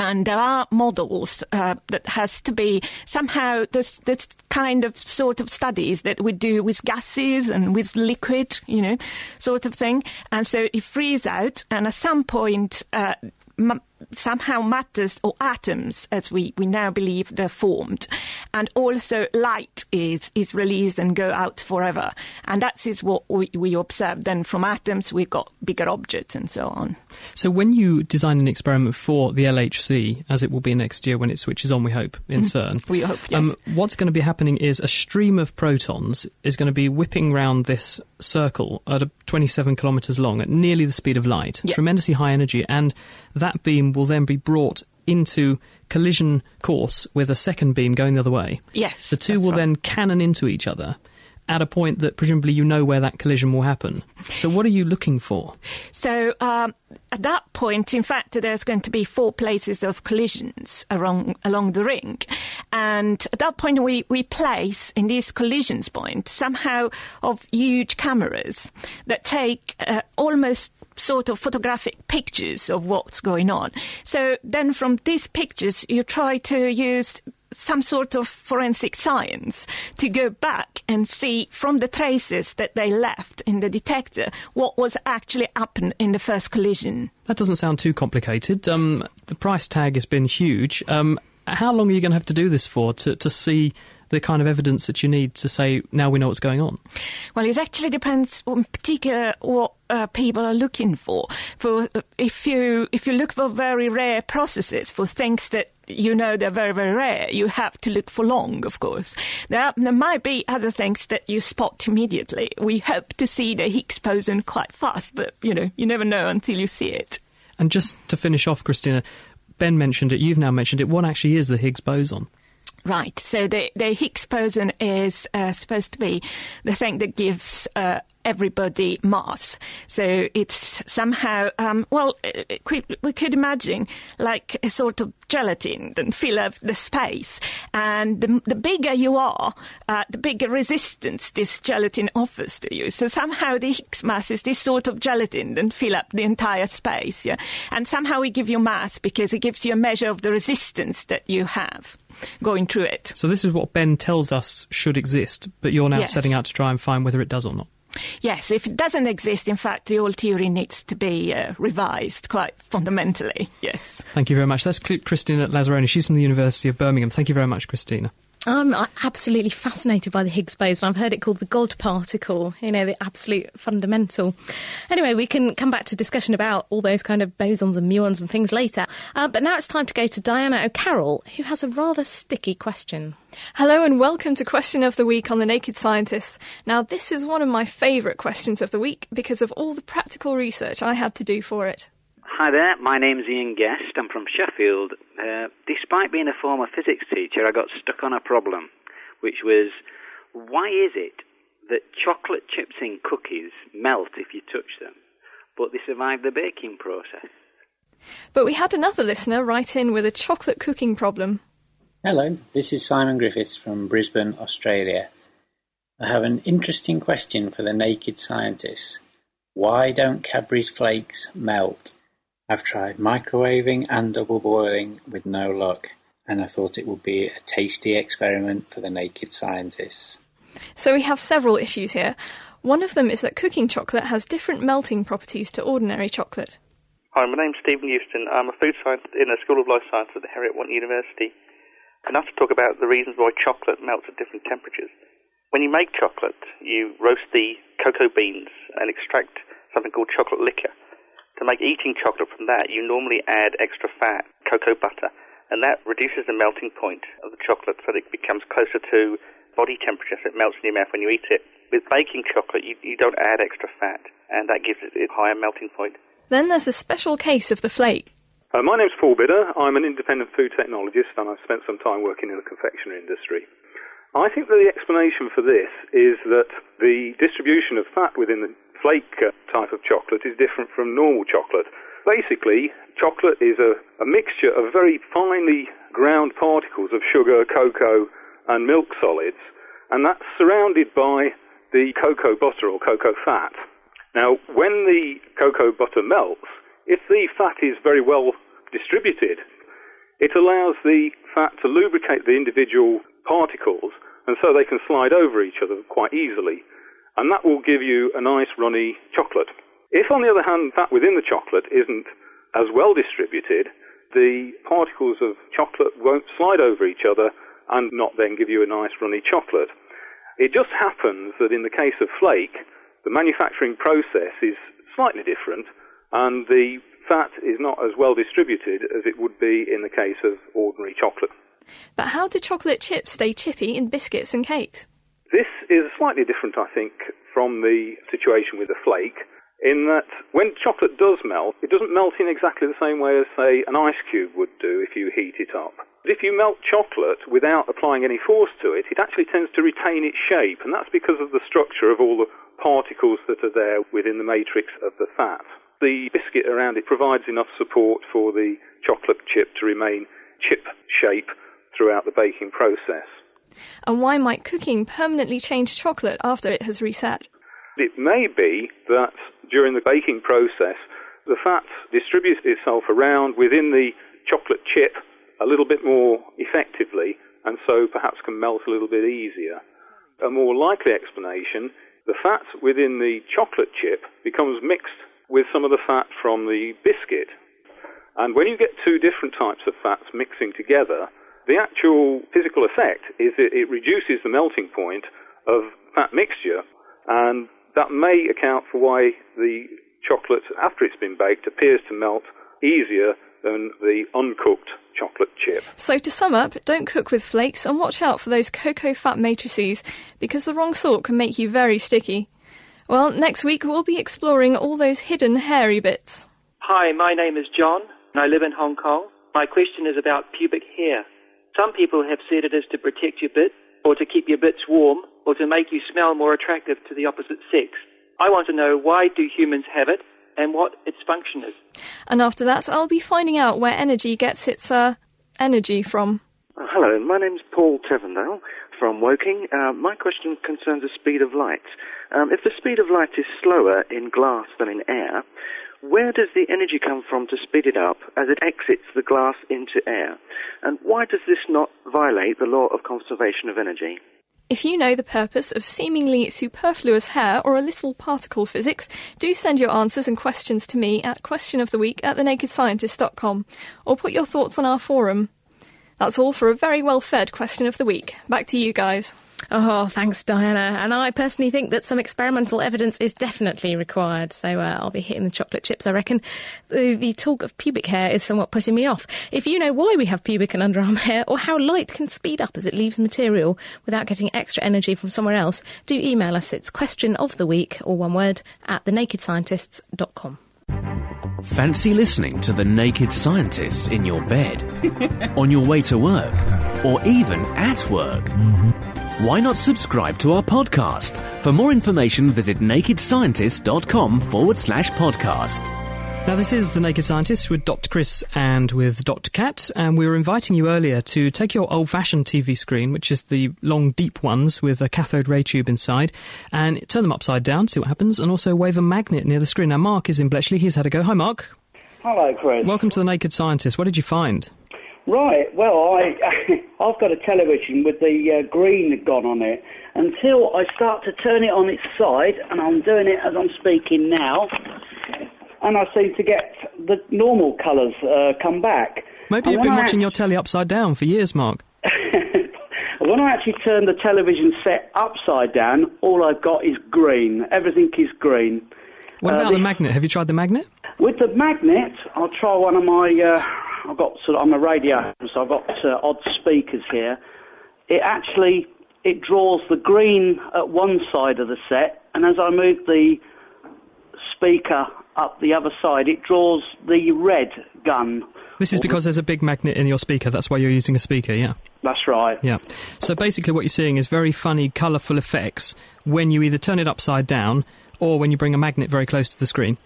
and there are models uh, that has to be somehow this this kind of sort of studies that we do with gases and with liquid, you know, sort of thing. And so it frees out, and at some point, uh, somehow matters or atoms, as we, we now believe they're formed, and also light is is released and go out forever, and that is what we, we observe. Then from atoms we've got bigger objects and so on. So when you design an experiment for the LHC, as it will be next year when it switches on, we hope in mm-hmm. CERN, we hope. Yes. Um, what's going to be happening is a stream of protons is going to be whipping round this circle at a 27 kilometres long at nearly the speed of light, yep. tremendously high energy, and that beam will then be brought into collision course with a second beam going the other way. Yes. The two will right. then cannon into each other at a point that presumably you know where that collision will happen. So, what are you looking for? So, um, at that point, in fact, there's going to be four places of collisions along along the ring, and at that point, we we place in these collisions point somehow of huge cameras that take uh, almost sort of photographic pictures of what's going on. So then from these pictures, you try to use some sort of forensic science to go back and see from the traces that they left in the detector what was actually happened in the first collision. That doesn't sound too complicated. Um, the price tag has been huge. Um, how long are you going to have to do this for to, to see the kind of evidence that you need to say now we know what's going on? Well, it actually depends on particular what uh, people are looking for. For uh, if you if you look for very rare processes for things that you know they're very very rare, you have to look for long. Of course, there, there might be other things that you spot immediately. We hope to see the Higgs boson quite fast, but you know you never know until you see it. And just to finish off, Christina, Ben mentioned it. You've now mentioned it. What actually is the Higgs boson? Right. So the, the Higgs boson is uh, supposed to be the thing that gives uh, everybody mass. So it's somehow, um, well, uh, we could imagine like a sort of gelatin and fill up the space. And the, the bigger you are, uh, the bigger resistance this gelatin offers to you. So somehow the Higgs mass is this sort of gelatin and fill up the entire space. Yeah. And somehow we give you mass because it gives you a measure of the resistance that you have. Going through it. So this is what Ben tells us should exist, but you're now Yes. setting out to try and find whether it does or not. Yes, if it doesn't exist, in fact, the whole theory needs to be uh, revised quite fundamentally. Yes. Thank you very much. That's Christina Lazzeroni. She's from the University of Birmingham. Thank you very much, Christina. I'm uh, absolutely fascinated by the Higgs boson. I've heard it called the God particle, you know, the absolute fundamental. Anyway, we can come back to discussion about all those kind of bosons and muons and things later. Uh, but now it's time to go to Diana O'Carroll, who has a rather sticky question. Hello and welcome to Question of the Week on The Naked Scientist. Now, this is one of my favourite questions of the week because of all the practical research I had to do for it. Hi there, my name's Ian Guest. I'm from Sheffield. Uh, despite being a former physics teacher, I got stuck on a problem, which was why is it that chocolate chips in cookies melt if you touch them, but they survive the baking process? But we had another listener write in with a chocolate cooking problem. Hello, this is Simon Griffiths from Brisbane, Australia. I have an interesting question for the naked scientists. Why don't Cadbury's flakes melt? I've tried microwaving and double boiling with no luck, and I thought it would be a tasty experiment for the naked scientists. So we have several issues here. One of them is that cooking chocolate has different melting properties to ordinary chocolate. Hi, my name's Stephen Houston. I'm a food scientist in the School of Life Science at the Heriot Watt University. And I have to talk about the reasons why chocolate melts at different temperatures. When you make chocolate, you roast the cocoa beans and extract something called chocolate liquor. To make eating chocolate from that, you normally add extra fat, cocoa butter, and that reduces the melting point of the chocolate so that it becomes closer to body temperature, so it melts in your mouth when you eat it. With baking chocolate, you, you don't add extra fat, and that gives it a higher melting point. Then there's the special case of the flake. Uh, my name's Paul Bidder. I'm an independent food technologist and I've spent some time working in the confectionery industry. I think that the explanation for this is that the distribution of fat within the flake type of chocolate is different from normal chocolate. Basically, chocolate is a, a mixture of very finely ground particles of sugar, cocoa, and milk solids, and that's surrounded by the cocoa butter or cocoa fat. Now, when the cocoa butter melts, if the fat is very well distributed, it allows the fat to lubricate the individual particles and so they can slide over each other quite easily. And that will give you a nice runny chocolate. If, on the other hand, fat within the chocolate isn't as well distributed, the particles of chocolate won't slide over each other and not then give you a nice runny chocolate. It just happens that in the case of flake, the manufacturing process is slightly different and the fat is not as well distributed as it would be in the case of ordinary chocolate. But how do chocolate chips stay chippy in biscuits and cakes? This is slightly different, I think, from the situation with the flake, in that when chocolate does melt, it doesn't melt in exactly the same way as, say, an ice cube would do if you heat it up. But if you melt chocolate without applying any force to it, it actually tends to retain its shape, and that's because of the structure of all the particles that are there within the matrix of the fat. The biscuit around it provides enough support for the chocolate chip to remain chip shape throughout the baking process. And why might cooking permanently change chocolate after it has reset? It may be that during the baking process, the fat distributes itself around within the chocolate chip a little bit more effectively, and so perhaps can melt a little bit easier. A more likely explanation, the fat within the chocolate chip becomes mixed with some of the fat from the biscuit. And when you get two different types of fats mixing together, the actual physical effect is that it reduces the melting point of fat mixture, and that may account for why the chocolate, after it's been baked, appears to melt easier than the uncooked chocolate chip. So to sum up, don't cook with flakes and watch out for those cocoa fat matrices because the wrong sort can make you very sticky. Well, next week we'll be exploring all those hidden hairy bits. Hi, my name is John, and I live in Hong Kong. My question is about pubic hair. Some people have said it is to protect your bit, or to keep your bits warm, or to make you smell more attractive to the opposite sex. I want to know why do humans have it, and what its function is. And after that, I'll be finding out where energy gets its uh, energy from. Uh, Hello, my name's Paul Tevendale from Woking. Uh, my question concerns the speed of light. Um, if the speed of light is slower in glass than in air, where does the energy come from to speed it up as it exits the glass into air. And why does this not violate the law of conservation of energy? If you know the purpose of seemingly superfluous hair or a little particle physics, do send your answers and questions to me at questionoftheweek at thenakedscientist.com or put your thoughts on our forum. That's all for a very well fed question of the week. Back to you guys. Oh, thanks, Diana. And I personally think that some experimental evidence is definitely required. So uh, I'll be hitting the chocolate chips, I reckon. The, the, talk of pubic hair is somewhat putting me off. If you know why we have pubic and underarm hair or how light can speed up as it leaves material without getting extra energy from somewhere else, do email us. It's question of the week, or one word, at thenakedscientists.com. Fancy listening to The Naked Scientists in your bed, on your way to work, or even at work? Mm-hmm. Why not subscribe to our podcast? For more information, visit nakedscientist.com forward slash podcast. Now, this is The Naked Scientist with Dr. Chris and with Dr. Kat, and we were inviting you earlier to take your old fashioned TV screen, which is the long, deep ones with a cathode ray tube inside, and turn them upside down, see what happens, and also wave a magnet near the screen. Now, Mark is in Bletchley, he's had a go. Hi, Mark. Hello, Chris. Welcome to The Naked Scientist. What did you find? Right. Well, I I've got a television with the uh, green gone on it. Until I start to turn it on its side, and I'm doing it as I'm speaking now, and I seem to get the normal colours uh, come back. Maybe And you've been I watching your telly upside down for years, Mark. When I actually turn the television set upside down, all I've got is green. Everything is green. What Uh, about the magnet? Have you tried the magnet? With the magnet, I'll try one of my. Uh, I've got sort of, I'm a radio, so I've got uh, odd speakers here. It actually it draws the green at one side of the set, and as I move the speaker up the other side, it draws the red gun. This is because there's a big magnet in your speaker. That's why you're using a speaker, yeah. That's right. Yeah. So basically, what you're seeing is very funny, colourful effects when you either turn it upside down or when you bring a magnet very close to the screen.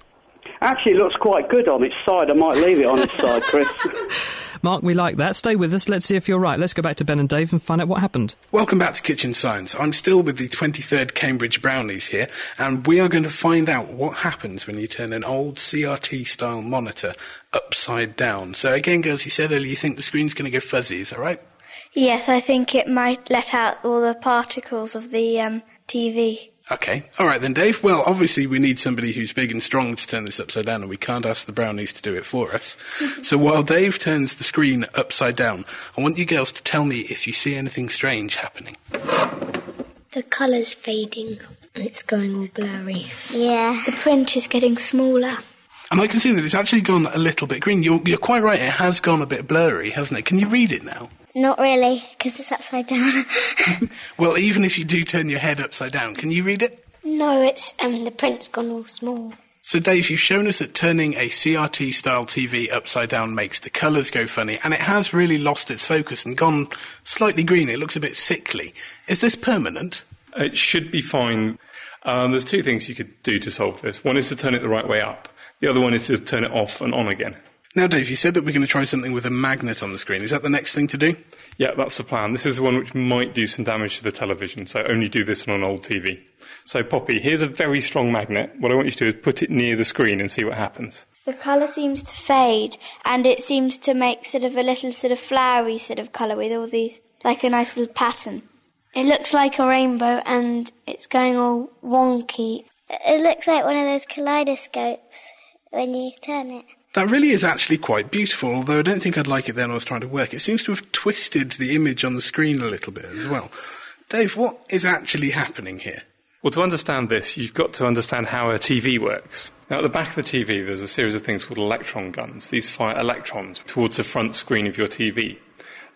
Actually, it looks quite good on its side. I might leave it on its side, Chris. Mark, we like that. Stay with us. Let's see if you're right. Let's go back to Ben and Dave and find out what happened. Welcome back to Kitchen Science. I'm still with the 23rd Cambridge Brownies here, and we are going to find out what happens when you turn an old CRT style monitor upside down. So, again, girls, you said earlier you think the screen's going to go fuzzy, is that right? Yes, I think it might let out all the particles of the um, TV. Okay. All right then, Dave. Well, obviously we need somebody who's big and strong to turn this upside down, and we can't ask the brownies to do it for us. so while Dave turns the screen upside down, I want you girls to tell me if you see anything strange happening. The colour's fading. And it's going all blurry. Yeah. The print is getting smaller. And I can see that it's actually gone a little bit green. You're, you're quite right. It has gone a bit blurry, hasn't it? Can you read it now? Not really, because it's upside down. Well, even if you do turn your head upside down, can you read it? no, it's um the print's gone all small. So, Dave, you've shown us that turning a CRT style TV upside down makes the colours go funny, and it has really lost its focus and gone slightly green. It looks a bit sickly. Is this permanent? It should be fine. Um, there's two things you could do to solve this. One is to turn it the right way up. The other one is to turn it off and on again. Now, Dave, you said that we're going to try something with a magnet on the screen. Is that the next thing to do? Yeah, that's the plan. This is the one which might do some damage to the television, so only do this on an old TV. So, Poppy, here's a very strong magnet. What I want you to do is put it near the screen and see what happens. The colour seems to fade, and it seems to make sort of a little sort of flowery sort of colour with all these, like a nice little pattern. It looks like a rainbow and it's going all wonky. It looks like one of those kaleidoscopes when you turn it. That really is actually quite beautiful, although I don't think I'd like it then I was trying to work. It seems to have twisted the image on the screen a little bit as well. Dave, what is actually happening here? Well, to understand this, you've got to understand how a TV works. Now, at the back of the TV, there's a series of things called electron guns. These fire electrons towards the front screen of your TV.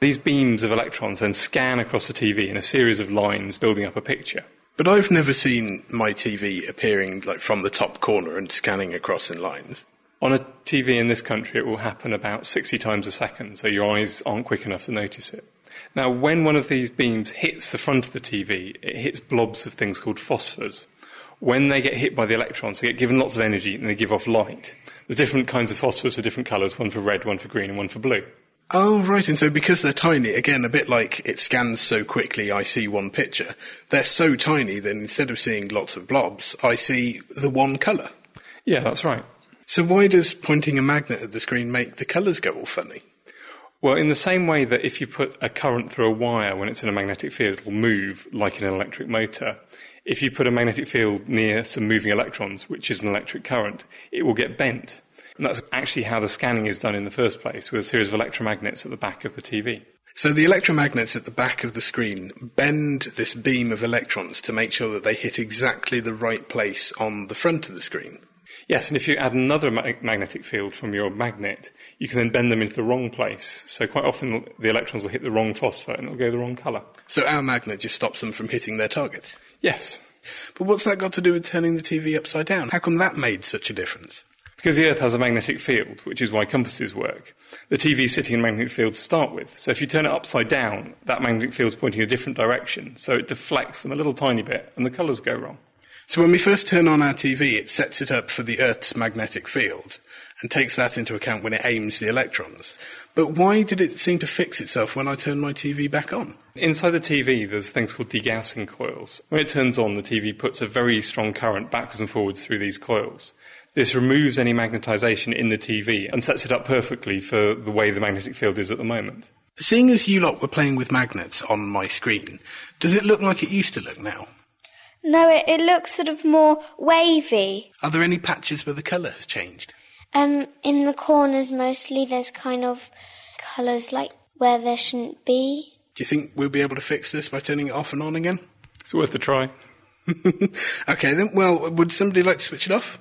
These beams of electrons then scan across the TV in a series of lines, building up a picture. But I've never seen my TV appearing like from the top corner and scanning across in lines. On a TV in this country, it will happen about 60 times a second, so your eyes aren't quick enough to notice it. Now, when one of these beams hits the front of the TV, it hits blobs of things called phosphors. When they get hit by the electrons, they get given lots of energy and they give off light. There's different kinds of phosphors for different colours, one for red, one for green, and one for blue. Oh, right. And so because they're tiny, again, a bit like it scans so quickly I see one picture, they're so tiny that instead of seeing lots of blobs, I see the one colour. Yeah, that's right. So why does pointing a magnet at the screen make the colours go all funny? Well, in the same way that if you put a current through a wire when it's in a magnetic field, it'll move like in an electric motor. If you put a magnetic field near some moving electrons, which is an electric current, it will get bent. And that's actually how the scanning is done in the first place, with a series of electromagnets at the back of the TV. So the electromagnets at the back of the screen bend this beam of electrons to make sure that they hit exactly the right place on the front of the screen. Yes, and if you add another ma- magnetic field from your magnet, you can then bend them into the wrong place. So quite often the electrons will hit the wrong phosphate and it'll go the wrong colour. So our magnet just stops them from hitting their target. Yes. But what's that got to do with turning the TV upside down? How come that made such a difference? Because the Earth has a magnetic field, which is why compasses work. The TV is sitting in a magnetic field to start with. So if you turn it upside down, that magnetic field is pointing in a different direction. So it deflects them a little tiny bit and the colours go wrong. So when we first turn on our TV, it sets it up for the Earth's magnetic field and takes that into account when it aims the electrons. But why did it seem to fix itself when I turned my TV back on? Inside the TV, there's things called degaussing coils. When it turns on, the TV puts a very strong current backwards and forwards through these coils. This removes any magnetization in the TV and sets it up perfectly for the way the magnetic field is at the moment. Seeing as you lot were playing with magnets on my screen, does it look like it used to look now? No, it, it looks sort of more wavy. Are there any patches where the colour has changed? Um, in the corners mostly, there's kind of colours like where there shouldn't be. Do you think we'll be able to fix this by turning it off and on again? It's worth a try. okay, then, well, would somebody like to switch it off?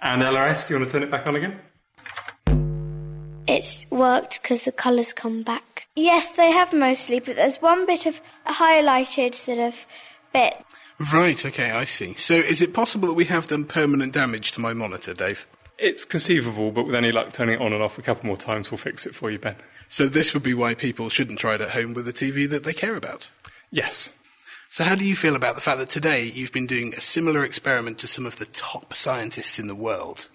And LRS, do you want to turn it back on again? It's worked because the colours come back. Yes, they have mostly, but there's one bit of highlighted sort of bit. Right, okay, I see. So is it possible that we have done permanent damage to my monitor, Dave? It's conceivable, but with any luck, turning it on and off a couple more times will fix it for you, Ben. So this would be why people shouldn't try it at home with a TV that they care about? Yes. So how do you feel about the fact that today you've been doing a similar experiment to some of the top scientists in the world?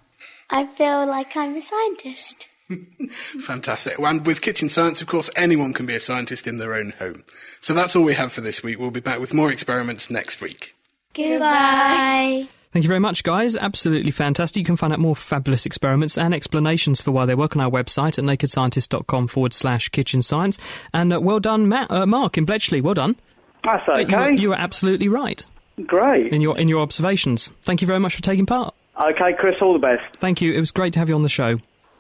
I feel like I'm a scientist. Fantastic. And with Kitchen Science, of course, anyone can be a scientist in their own home. So that's all we have for this week. We'll be back with more experiments next week. Goodbye. Thank you very much, guys. Absolutely fantastic. You can find out more fabulous experiments and explanations for why they work on our website at nakedscientist.com forward slash kitchen science. And uh, well done, Matt, uh, Mark in Bletchley. Well done. That's Uh, okay. You, were- you were absolutely right Great. in your, in your observations. Thank you very much for taking part. Okay, Chris, all the best. Thank you. It was great to have you on the show.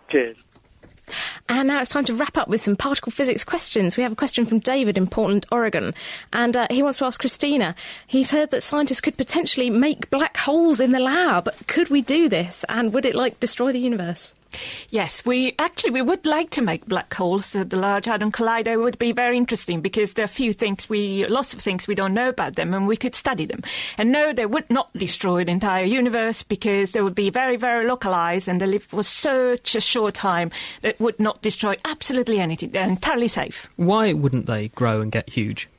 Cheers. And now it's time to wrap up with some particle physics questions. We have a question from David in Portland, Oregon, and uh, he wants to ask Christina. He's heard that scientists could potentially make black holes in the lab. Could we do this, and would it like destroy the universe? Yes, we actually we would like to make black holes. Uh, the Large Hadron Collider would be very interesting because there are few things we, lots of things we don't know about them, and we could study them. And no, they would not destroy the entire universe because they would be very, very localized, and they live for such a short time that would not destroy absolutely anything. They're entirely safe Why wouldn't they grow and get huge?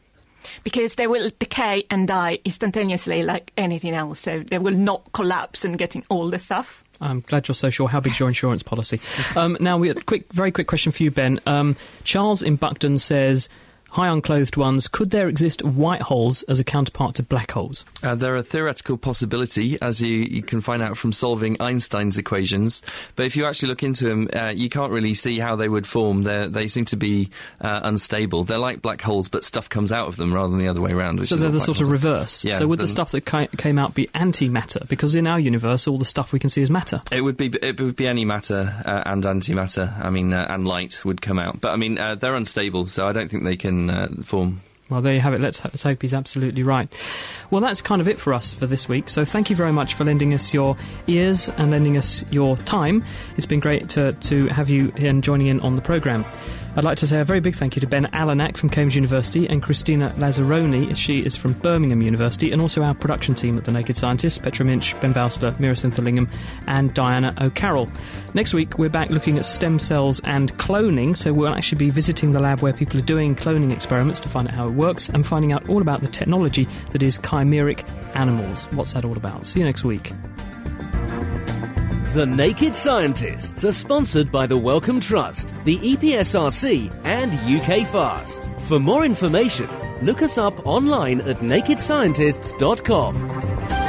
because they will decay and die instantaneously like anything else. So they will not collapse and getting all the stuff. I'm glad you're so sure. How big's your insurance policy? Um, now, we quick, very quick question for you, Ben. Um, Charles in Buckton says, "Hi, unclothed ones. Could there exist white holes as a counterpart to black holes?" Uh, they're a theoretical possibility, as you, you can find out from solving Einstein's equations. But if you actually look into them, uh, you can't really see how they would form. They're, they seem to be uh, unstable. They're like black holes, but stuff comes out of them rather than the other way around. Which So is they're the sort of reverse. Yeah, so would the stuff that ki- came out be antimatter? Because in our universe, all the stuff we can see is matter. It would be it would be any matter uh, and antimatter. I mean, uh, and light would come out. But I mean, uh, they're unstable, so I don't think they can uh, form. Well, there you have it. Let's, let's hope he's absolutely right. Well, that's kind of it for us for this week. So thank you very much for lending us your ears and lending us your time. It's been great to, to have you here and joining in on the programme. I'd like to say a very big thank you to Ben Allanach from Cambridge University and Christina Lazzeroni. She is from Birmingham University, and also our production team at The Naked Scientists Petra Minch, Ben Valsler, Meera Senthilingam, and Diana O'Carroll. Next week, we're back looking at stem cells and cloning, so we'll actually be visiting the lab where people are doing cloning experiments to find out how it works and finding out all about the technology that is chimeric animals. What's that all about? See you next week. The Naked Scientists are sponsored by the Wellcome Trust, the EPSRC, and UK Fast. For more information, look us up online at nakedscientists.com.